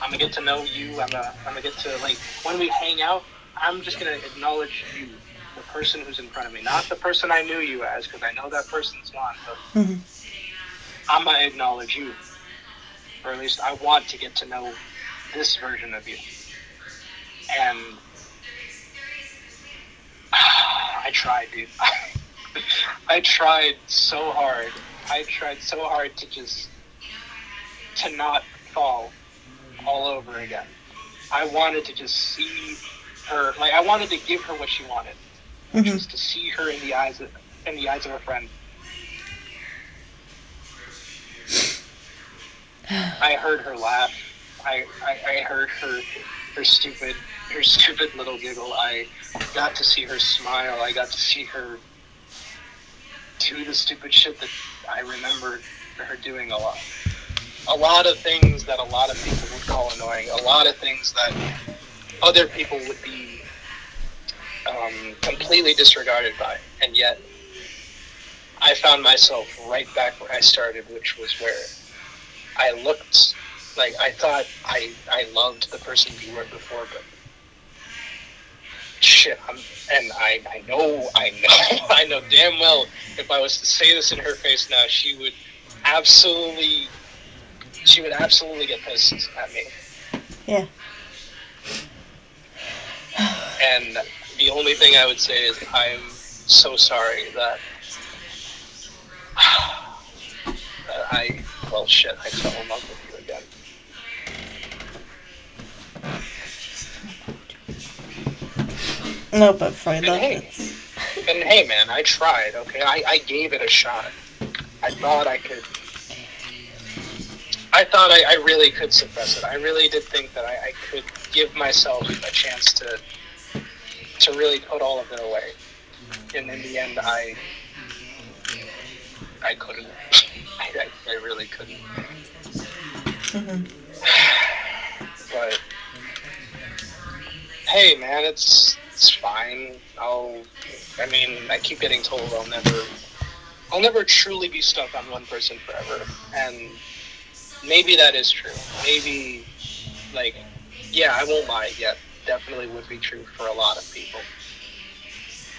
I'm gonna get to know you. I'm gonna I'm gonna get to like when we hang out. I'm just gonna acknowledge you, the person who's in front of me, not the person I knew you as, because I know that person's gone. But Mhm. I'm gonna acknowledge you, or at least I want to get to know this version of you. And I tried, dude. I tried so hard. I tried so hard to just to not fall all over again. I wanted to just see her, like I wanted to give her what she wanted, which Mhm. was to see her in the eyes of in the eyes of a friend. I heard her laugh. I, I, I heard her her stupid her stupid little giggle. I got to see her smile. I got to see her do the stupid shit that I remember her doing a lot. A lot of things that a lot of people would call annoying. A lot of things that other people would be um, completely disregarded by. And yet, I found myself right back where I started, which was where I looked like I thought I I loved the person you were before, but shit, I'm, and I I know I know I know damn well if I was to say this in her face now, she would absolutely she would absolutely get pissed at me. Yeah. And the only thing I would say is I'm so sorry that I well shit I fell in love with you again. No, but Freud And love hey, it. and hey, man, I tried. Okay, I, I gave it a shot. I thought I could. I thought I, I really could suppress it. I really did think that I, I could give myself a chance to to really put all of it away. And in the end, I I couldn't. I, I, really couldn't. Mhm. But hey, man, it's it's fine. I'll. I mean, I keep getting told I'll never, I'll never truly be stuck on one person forever, and maybe that is true. Maybe, like, yeah, I won't lie. Yeah, definitely would be true for a lot of people.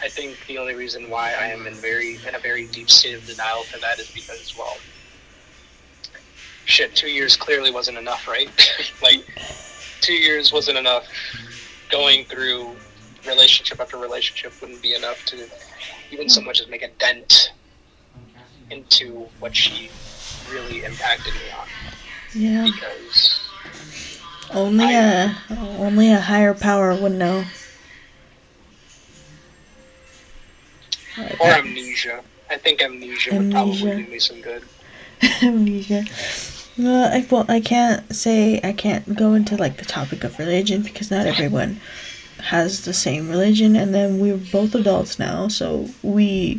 I think the only reason why I am in very in a very deep state of denial for that is because, well, shit, two years clearly wasn't enough, right? like, two years wasn't enough. Going through relationship after relationship wouldn't be enough to even so much as make a dent into what she really impacted me on. Yeah. Because Only a only a higher power would know. Like or amnesia. I think amnesia, would Amnesia. probably do me some good. amnesia. Well, I well, I can't say I can't go into like the topic of religion because not everyone has the same religion, and then we're both adults now, so we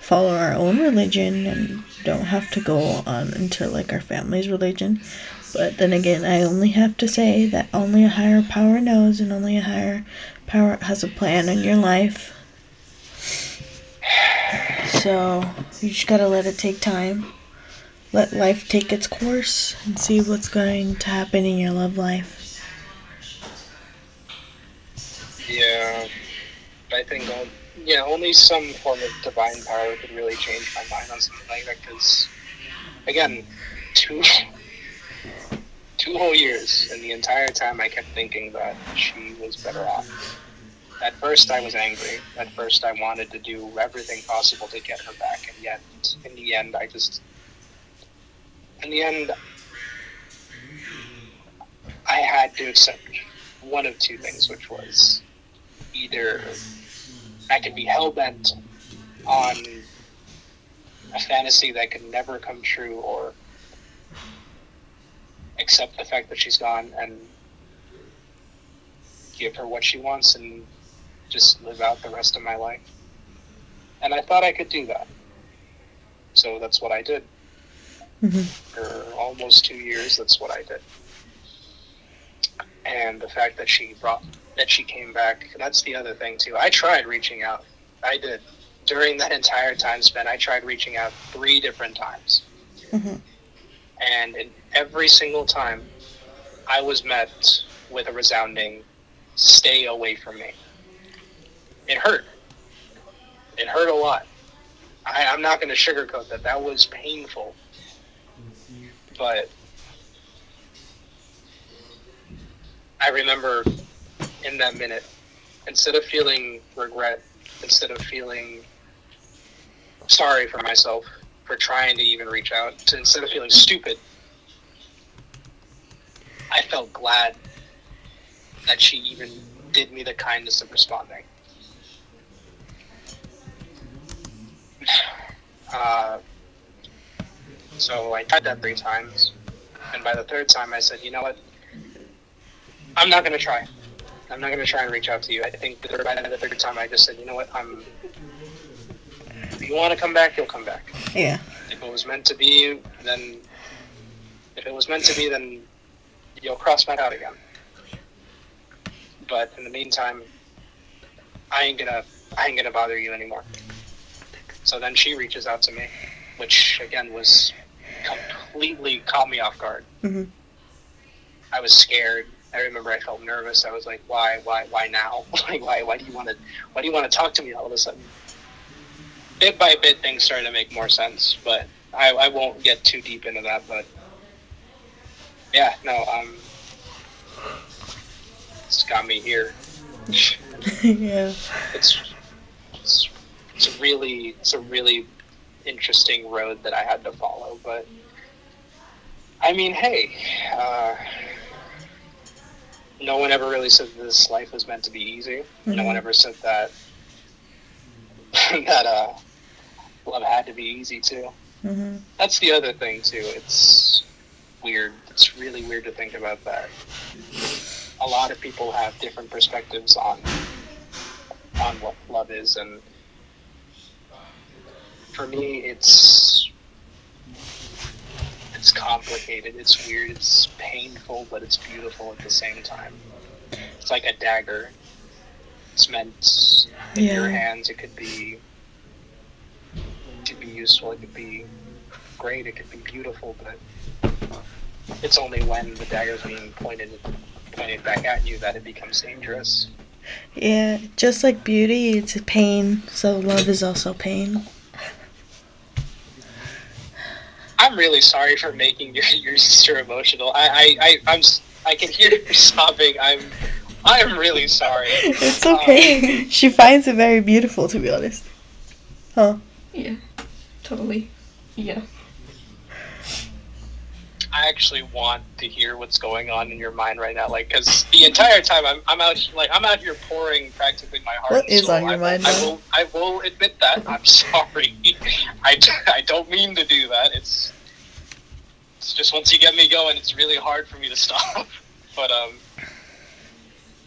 follow our own religion and don't have to go on into like our family's religion. But then again, I only have to say that only a higher power knows, and only a higher power has a plan in your life. So you just gotta let it take time let life take its course and see what's going to happen in your love life. Yeah, I think um, yeah, only some form of divine power could really change my mind on something like that. Because again, two two whole years, and the entire time I kept thinking that she was better off. At first, I was angry. At first, I wanted to do everything possible to get her back, and yet, in the end, I just in the end, I had to accept one of two things, which was either I could be hell bent on a fantasy that could never come true, or accept the fact that she's gone and give her what she wants and just live out the rest of my life. And I thought I could do that. So that's what I did. Mm-hmm. For almost two years, that's what I did. And the fact that she brought that she came back, that's the other thing too. I tried reaching out. I did. During that entire time spent, I tried reaching out three different times. Mm-hmm. And in every single time, I was met with a resounding stay away from me. It hurt. It hurt a lot. I, am not going to sugarcoat that. That was painful but I remember in that minute, instead of feeling regret, instead of feeling sorry for myself for trying to even reach out, to, instead of feeling stupid, I felt glad that she even did me the kindness of responding. Uh, so I tried that three times, and by the third time, I said, you know what? I'm not gonna try. I'm not gonna try and reach out to you. I think the third, by the third time, I just said, you know what? I'm. You want to come back, you'll come back. Yeah. If it was meant to be, then. If it was meant to be, then you'll cross my path again. But in the meantime, I ain't gonna I ain't gonna bother you anymore. So then she reaches out to me, which again was completely caught me off guard. Mm-hmm. I was scared. I remember I felt nervous. I was like, "Why? Why? Why now? like, why? Why do you want to? Why do you want to talk to me all of a sudden?" Bit by bit, things started to make more sense, but I, I won't get too deep into that. But yeah, no, um, it's got me here. yeah, it's, it's it's really it's a really interesting road that I had to follow. But I mean, hey, uh, no one ever really said this life was meant to be easy. Mm-hmm. No one ever said that that uh, love had to be easy too. Mm-hmm. That's the other thing too. It's weird. It's really weird to think about that. A lot of people have different perspectives on on what love is and for me, it's it's complicated. It's weird. It's painful, but it's beautiful at the same time. It's like a dagger. It's meant in yeah. your hands. It could be it could be useful. It could be great. It could be beautiful, but it's only when the dagger is being pointed pointed back at you that it becomes dangerous. Yeah, just like beauty, it's pain. So love is also pain. I'm really sorry for making your, your sister emotional. I, I, I, I'm, I can hear her sobbing. I'm, I'm really sorry. It's okay. Um, she finds it very beautiful, to be honest. Huh? Yeah, totally. Yeah. I actually want to hear what's going on in your mind right now, like, because the entire time I'm, I'm out, like, I'm out here pouring practically my heart. What is on your I, mind? I, I will, I will admit that. I'm sorry. I, I don't mean to do that. It's, It's just once you get me going, it's really hard for me to stop. but um,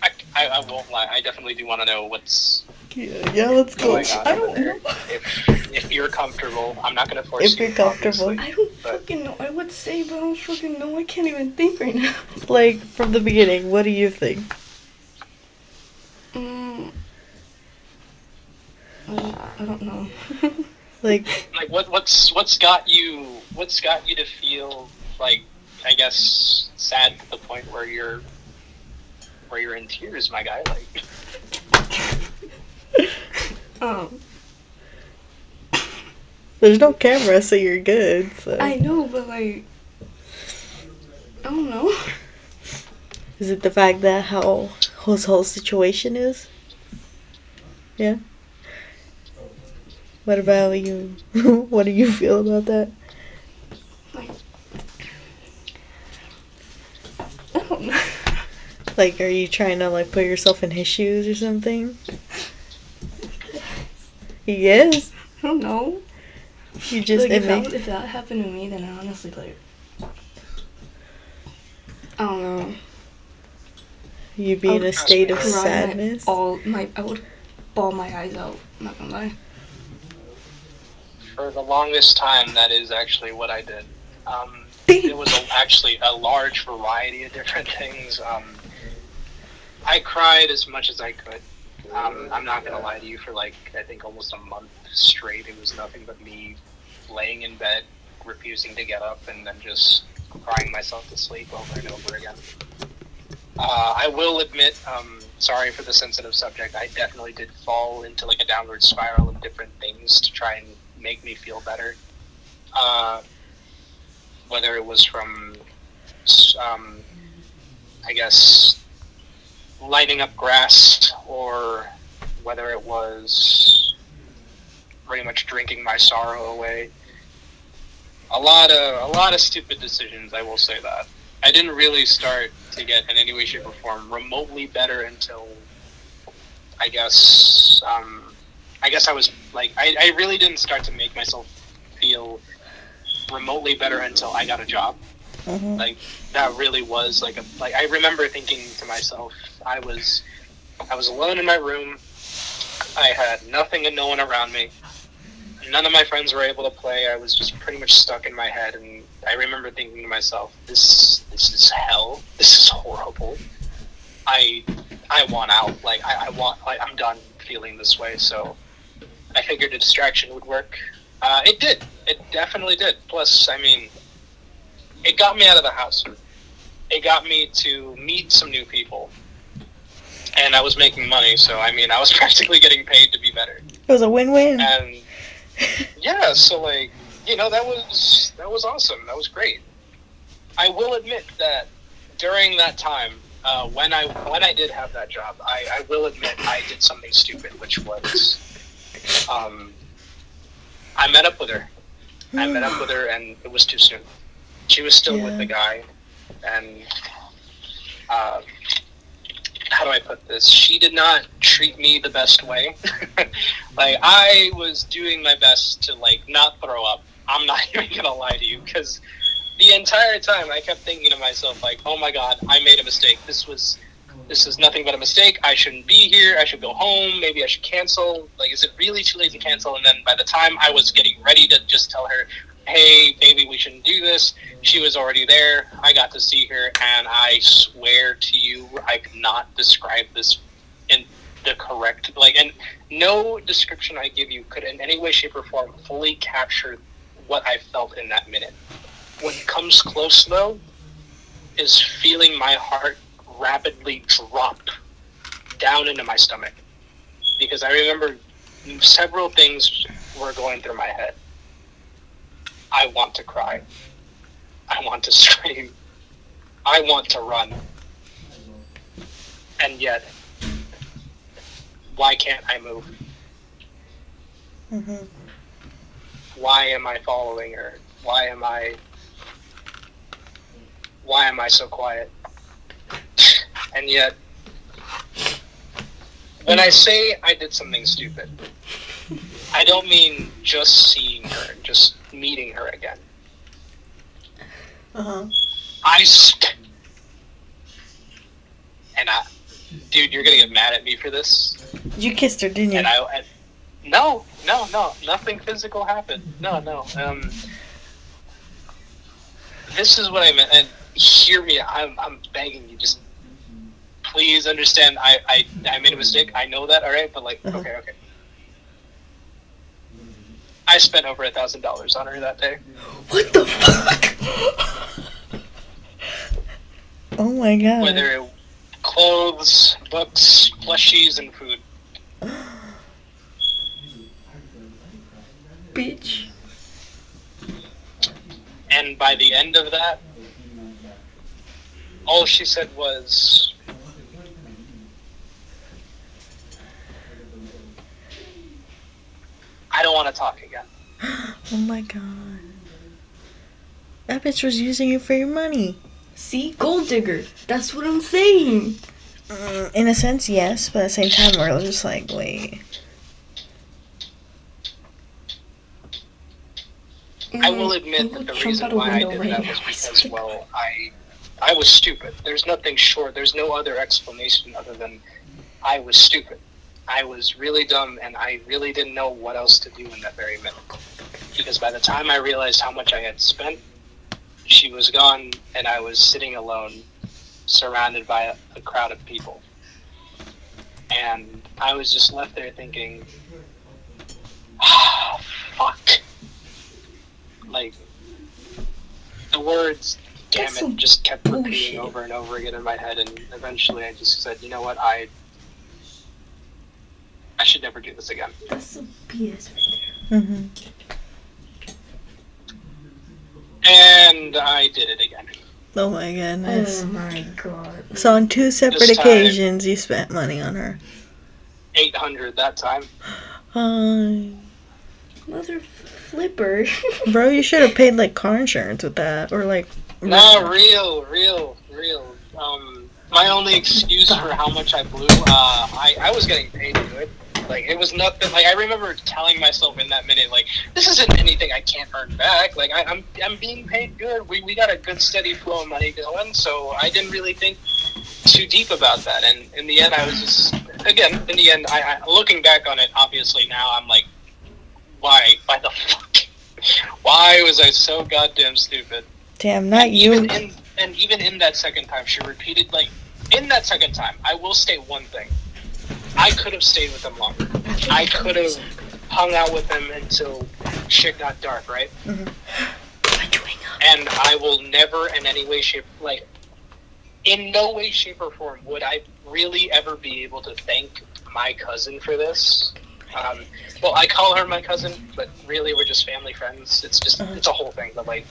I, I, I won't lie. I definitely do want to know what's Yeah, yeah, let's go. going on I don't know. If if you're comfortable, I'm not gonna force If you. If you're comfortable. I don't But- fucking know. I would say, but I don't fucking know. I can't even think right now. Like from the beginning, what do you think? Mm, I, I don't know. Like, like what what's what's got you what's got you to feel like I guess sad to the point where you're where you're in tears, my guy. Like um, there's no camera, so you're good. So. I know, but like, I don't know. Is it the fact that how his whole situation is? Yeah. What about you? what do you feel about that? Like, I don't know. Like, are you trying to like put yourself in his shoes or something? He is. I don't know. You just like, if that, if that happened to me, then I honestly like. I don't know. you'd be in a I'd state of cry my- sadness. All my, I would ball my eyes out. I'm not gonna lie. for the longest time, that is actually what I did. Um, it was a, actually a large variety of different things. Um, I cried as much as I could. Um, I'm not gonna lie to you. For like I think almost a month straight, it was nothing but me laying in bed, refusing to get up, and then just crying myself to sleep over and over again. Uh, I will admit, um, sorry for the sensitive subject. I definitely did fall into like a downward spiral of different things to try and make me feel better. Uh, whether it was from, um, I guess, lighting up grass, or whether it was pretty much drinking my sorrow away. A lot of a lot of stupid decisions. I will say that. I didn't really start to get in any way, shape, or form remotely better until I guess um, I guess I was like I, I really didn't start to make myself feel remotely better until I got a job. Mhm. Like that really was like a like I remember thinking to myself I was I was alone in my room. I had nothing and no one around me. None of my friends were able to play. I was just pretty much stuck in my head and I remember thinking to myself, This this is hell. This is horrible. I I want out. Like I, I want like I'm done feeling this way, so I figured a distraction would work. Uh, it did. It definitely did. Plus, I mean, it got me out of the house. It got me to meet some new people. And I was making money, so I mean, I was practically getting paid to be better. It was a win-win. And yeah, so like, you know, that was that was awesome. That was great. I will admit that during that time, uh, when I when I did have that job, I, I will admit I did something stupid, which was um, I met up with her. I met up with her, and it was too soon. She was still with the guy, and uh, how do I put this? She did not treat me the best way. like I was doing my best to like not throw up. I'm not even gonna lie to you because the entire time I kept thinking to myself like, "Oh my god, I made a mistake. This was." This is nothing but a mistake. I shouldn't be here. I should go home. Maybe I should cancel. Like, is it really too late to cancel? And then by the time I was getting ready to just tell her, hey, maybe we shouldn't do this, she was already there. I got to see her, and I swear to you, I could not describe this in the correct like, and no description I give you could in any way, shape, or form fully capture what I felt in that minute. What comes close though is feeling my heart rapidly drop down into my stomach because I remember several things were going through my head. I want to cry. I want to scream. I want to run. And yet, why can't I move? Mhm. Why am I following her? Why am I why am I so quiet? And yet when I say I did something stupid, I don't mean just seeing her, just meeting her again. Uh huh. I sp- and I, dude, you're gonna get mad at me for this. You kissed her, didn't you? And I, and, no, no, no, nothing physical happened. No, no. Um, this is what I meant, and hear me. I'm, I'm begging you, just please understand. I, I, I made a mistake. I know that. All right, but like, Uh-huh. okay, okay. Spent over a thousand dollars on her that day. What the fuck? oh my god. Whether it clothes, books, plushies, and food. Bitch. And by the end of that, all she said was, I don't want to talk again. Oh my god. That bitch was using you for your money. See? Gold digger. That's what I'm saying. Mm, in a sense, yes, but at the same time, we're just like, wait. I will admit that the reason why I did right that was because, well, I, I was stupid. There's nothing short. There's no other explanation other than I was stupid. I was really dumb, and I really didn't know what else to do in that very minute. Because by the time I realized how much I had spent, she was gone, and I was sitting alone, surrounded by a, a crowd of people. And I was just left there thinking, ah, fuck. Like, the words, damn it, just kept repeating over and over again in my head, and eventually I just said, you know what, I. I should never do this again. That's some BS right hmm And I did it again. Oh my goodness. Oh my god. So on two separate This time- occasions, you spent money on her. 800 that time. Hi. Mother flipper. Bro, you should have paid like car insurance with that, or like. No, real, real, real. Um, my only excuse for how much I blew, uh, I, I was getting paid good. Like, it was nothing, like, I remember telling myself in that minute, like, this isn't anything I can't earn back. Like, I, I'm, I'm being paid good. We, we got a good steady flow of money going, so I didn't really think too deep about that. And in the end, I was just, again, in the end, I, I looking back on it, obviously now I'm like, why, why the fuck? Why was I so goddamn stupid? Damn, not and you. Even in, and even in that second time, she repeated like, in that second time, I will state one thing: I could have stayed with them longer. I could have hung out with them until shit got dark, right? Mhm. And I will never, in any way, shape, like, in no way, shape, or form, would I really ever be able to thank my cousin for this. Um, well, I call her my cousin, but really we're just family friends. It's just Uh-huh. it's a whole thing. But like,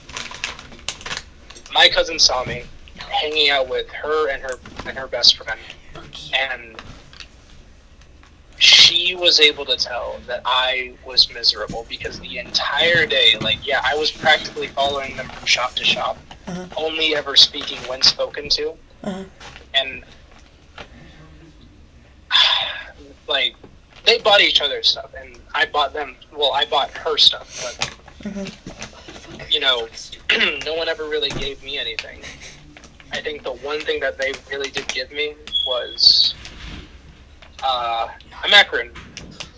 my cousin saw me hanging out with her and her and her best friend, and she was able to tell that I was miserable because the entire day, like, yeah, I was practically following them from shop to shop, Uh-huh. only ever speaking when spoken to, Uh-huh. and like they bought each other stuff, and I bought them. Well, I bought her stuff, but Mhm. you know, no one ever really gave me anything. I think the one thing that they really did give me was uh, a macaron.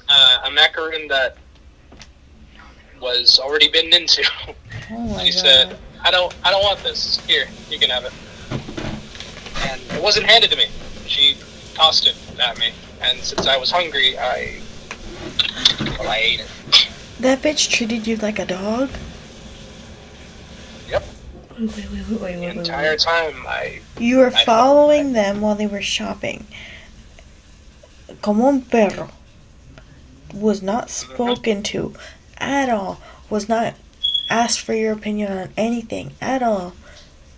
Uh, a macaron that was already bitten into. Oh she god. said, "I don't, I don't want this. Here, you can have it." And it wasn't handed to me. She tossed it at me, and since I was hungry, I, well, I ate it. That bitch treated you like a dog? Yep. Wait, wait, wait, wait, wait, The wait, wait. entire time, I You were I- following them while they were shopping. Como un perro. Was not spoken to at all. Was not asked for your opinion on anything at all.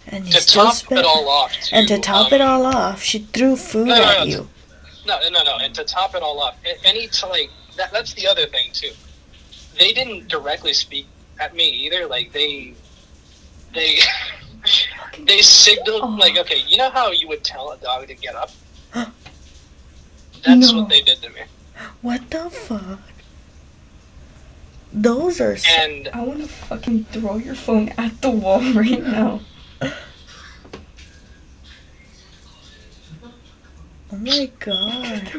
And to top spent. it all off. Too, and to top um, it all off, she threw food No, no, at no, you. No, no, no. And to top it all off, any to like that, that's the other thing too. They didn't directly speak at me either. Like they, they, they signaled Oh. like, okay, you know how you would tell a dog to get up. That's No. what they did to me. What the fuck? Those are. s And I want to fucking throw your phone at the wall right now. Oh my god.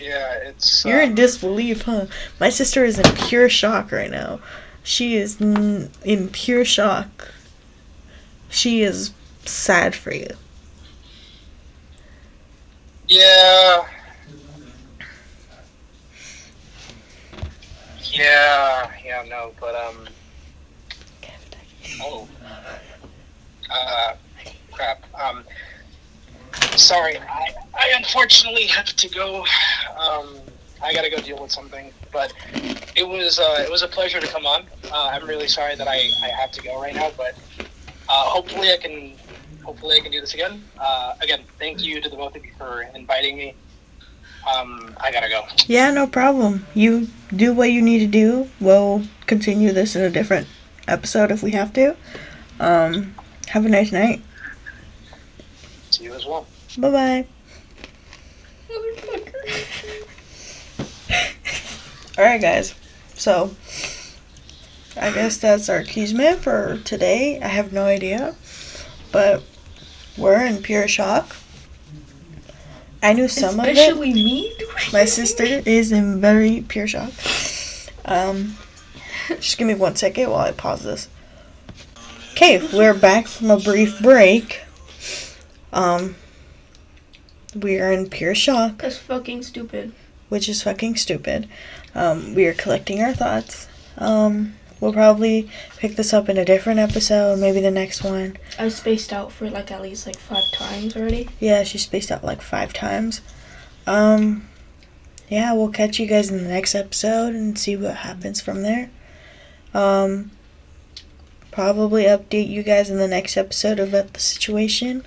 Yeah, it's. You're in um, disbelief, huh? My sister is in pure shock right now. She is n- in pure shock. She is sad for you. Yeah. Yeah, yeah, no, but um. Oh. Uh, crap. Um. Sorry, I, I unfortunately have to go. Um, I gotta go deal with something, but it was uh, it was a pleasure to come on. Uh, I'm really sorry that I, I have to go right now, but uh, hopefully I can hopefully I can do this again. Uh, again, thank you to the both of you for inviting me. Um, I gotta go. Yeah, no problem. You do what you need to do. We'll continue this in a different episode if we have to. Um, have a nice night. See you as well. Bye bye. Alright, guys. So, I guess that's our chisme for today. I have no idea. But we're in pure shock. I knew some of it. Especially me. My sister is in very pure shock. Um, just give me one second while I pause this. Okay, we're back from a brief break. Um, we are in pure shock, That's fucking stupid. which is fucking stupid. Um, we are collecting our thoughts. Um, we'll probably pick this up in a different episode, maybe the next one. I spaced out for like at least like five times already. Yeah, she spaced out like five times. Um, yeah, we'll catch you guys in the next episode and see what happens from there. Um, probably update you guys in the next episode about the situation.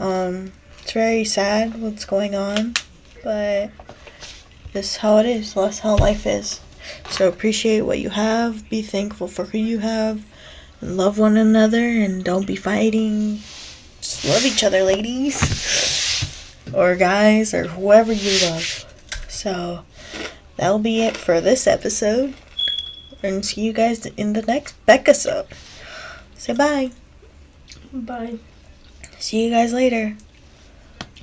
Um, it's very sad what's going on, but this is how it is. That's how life is. So appreciate what you have. Be thankful for who you have. And love one another and don't be fighting. Just love each other, ladies. Or guys, or whoever you love. So that'll be it for this episode. And see you guys in the next Becca episode. Say bye. Bye. See you guys later.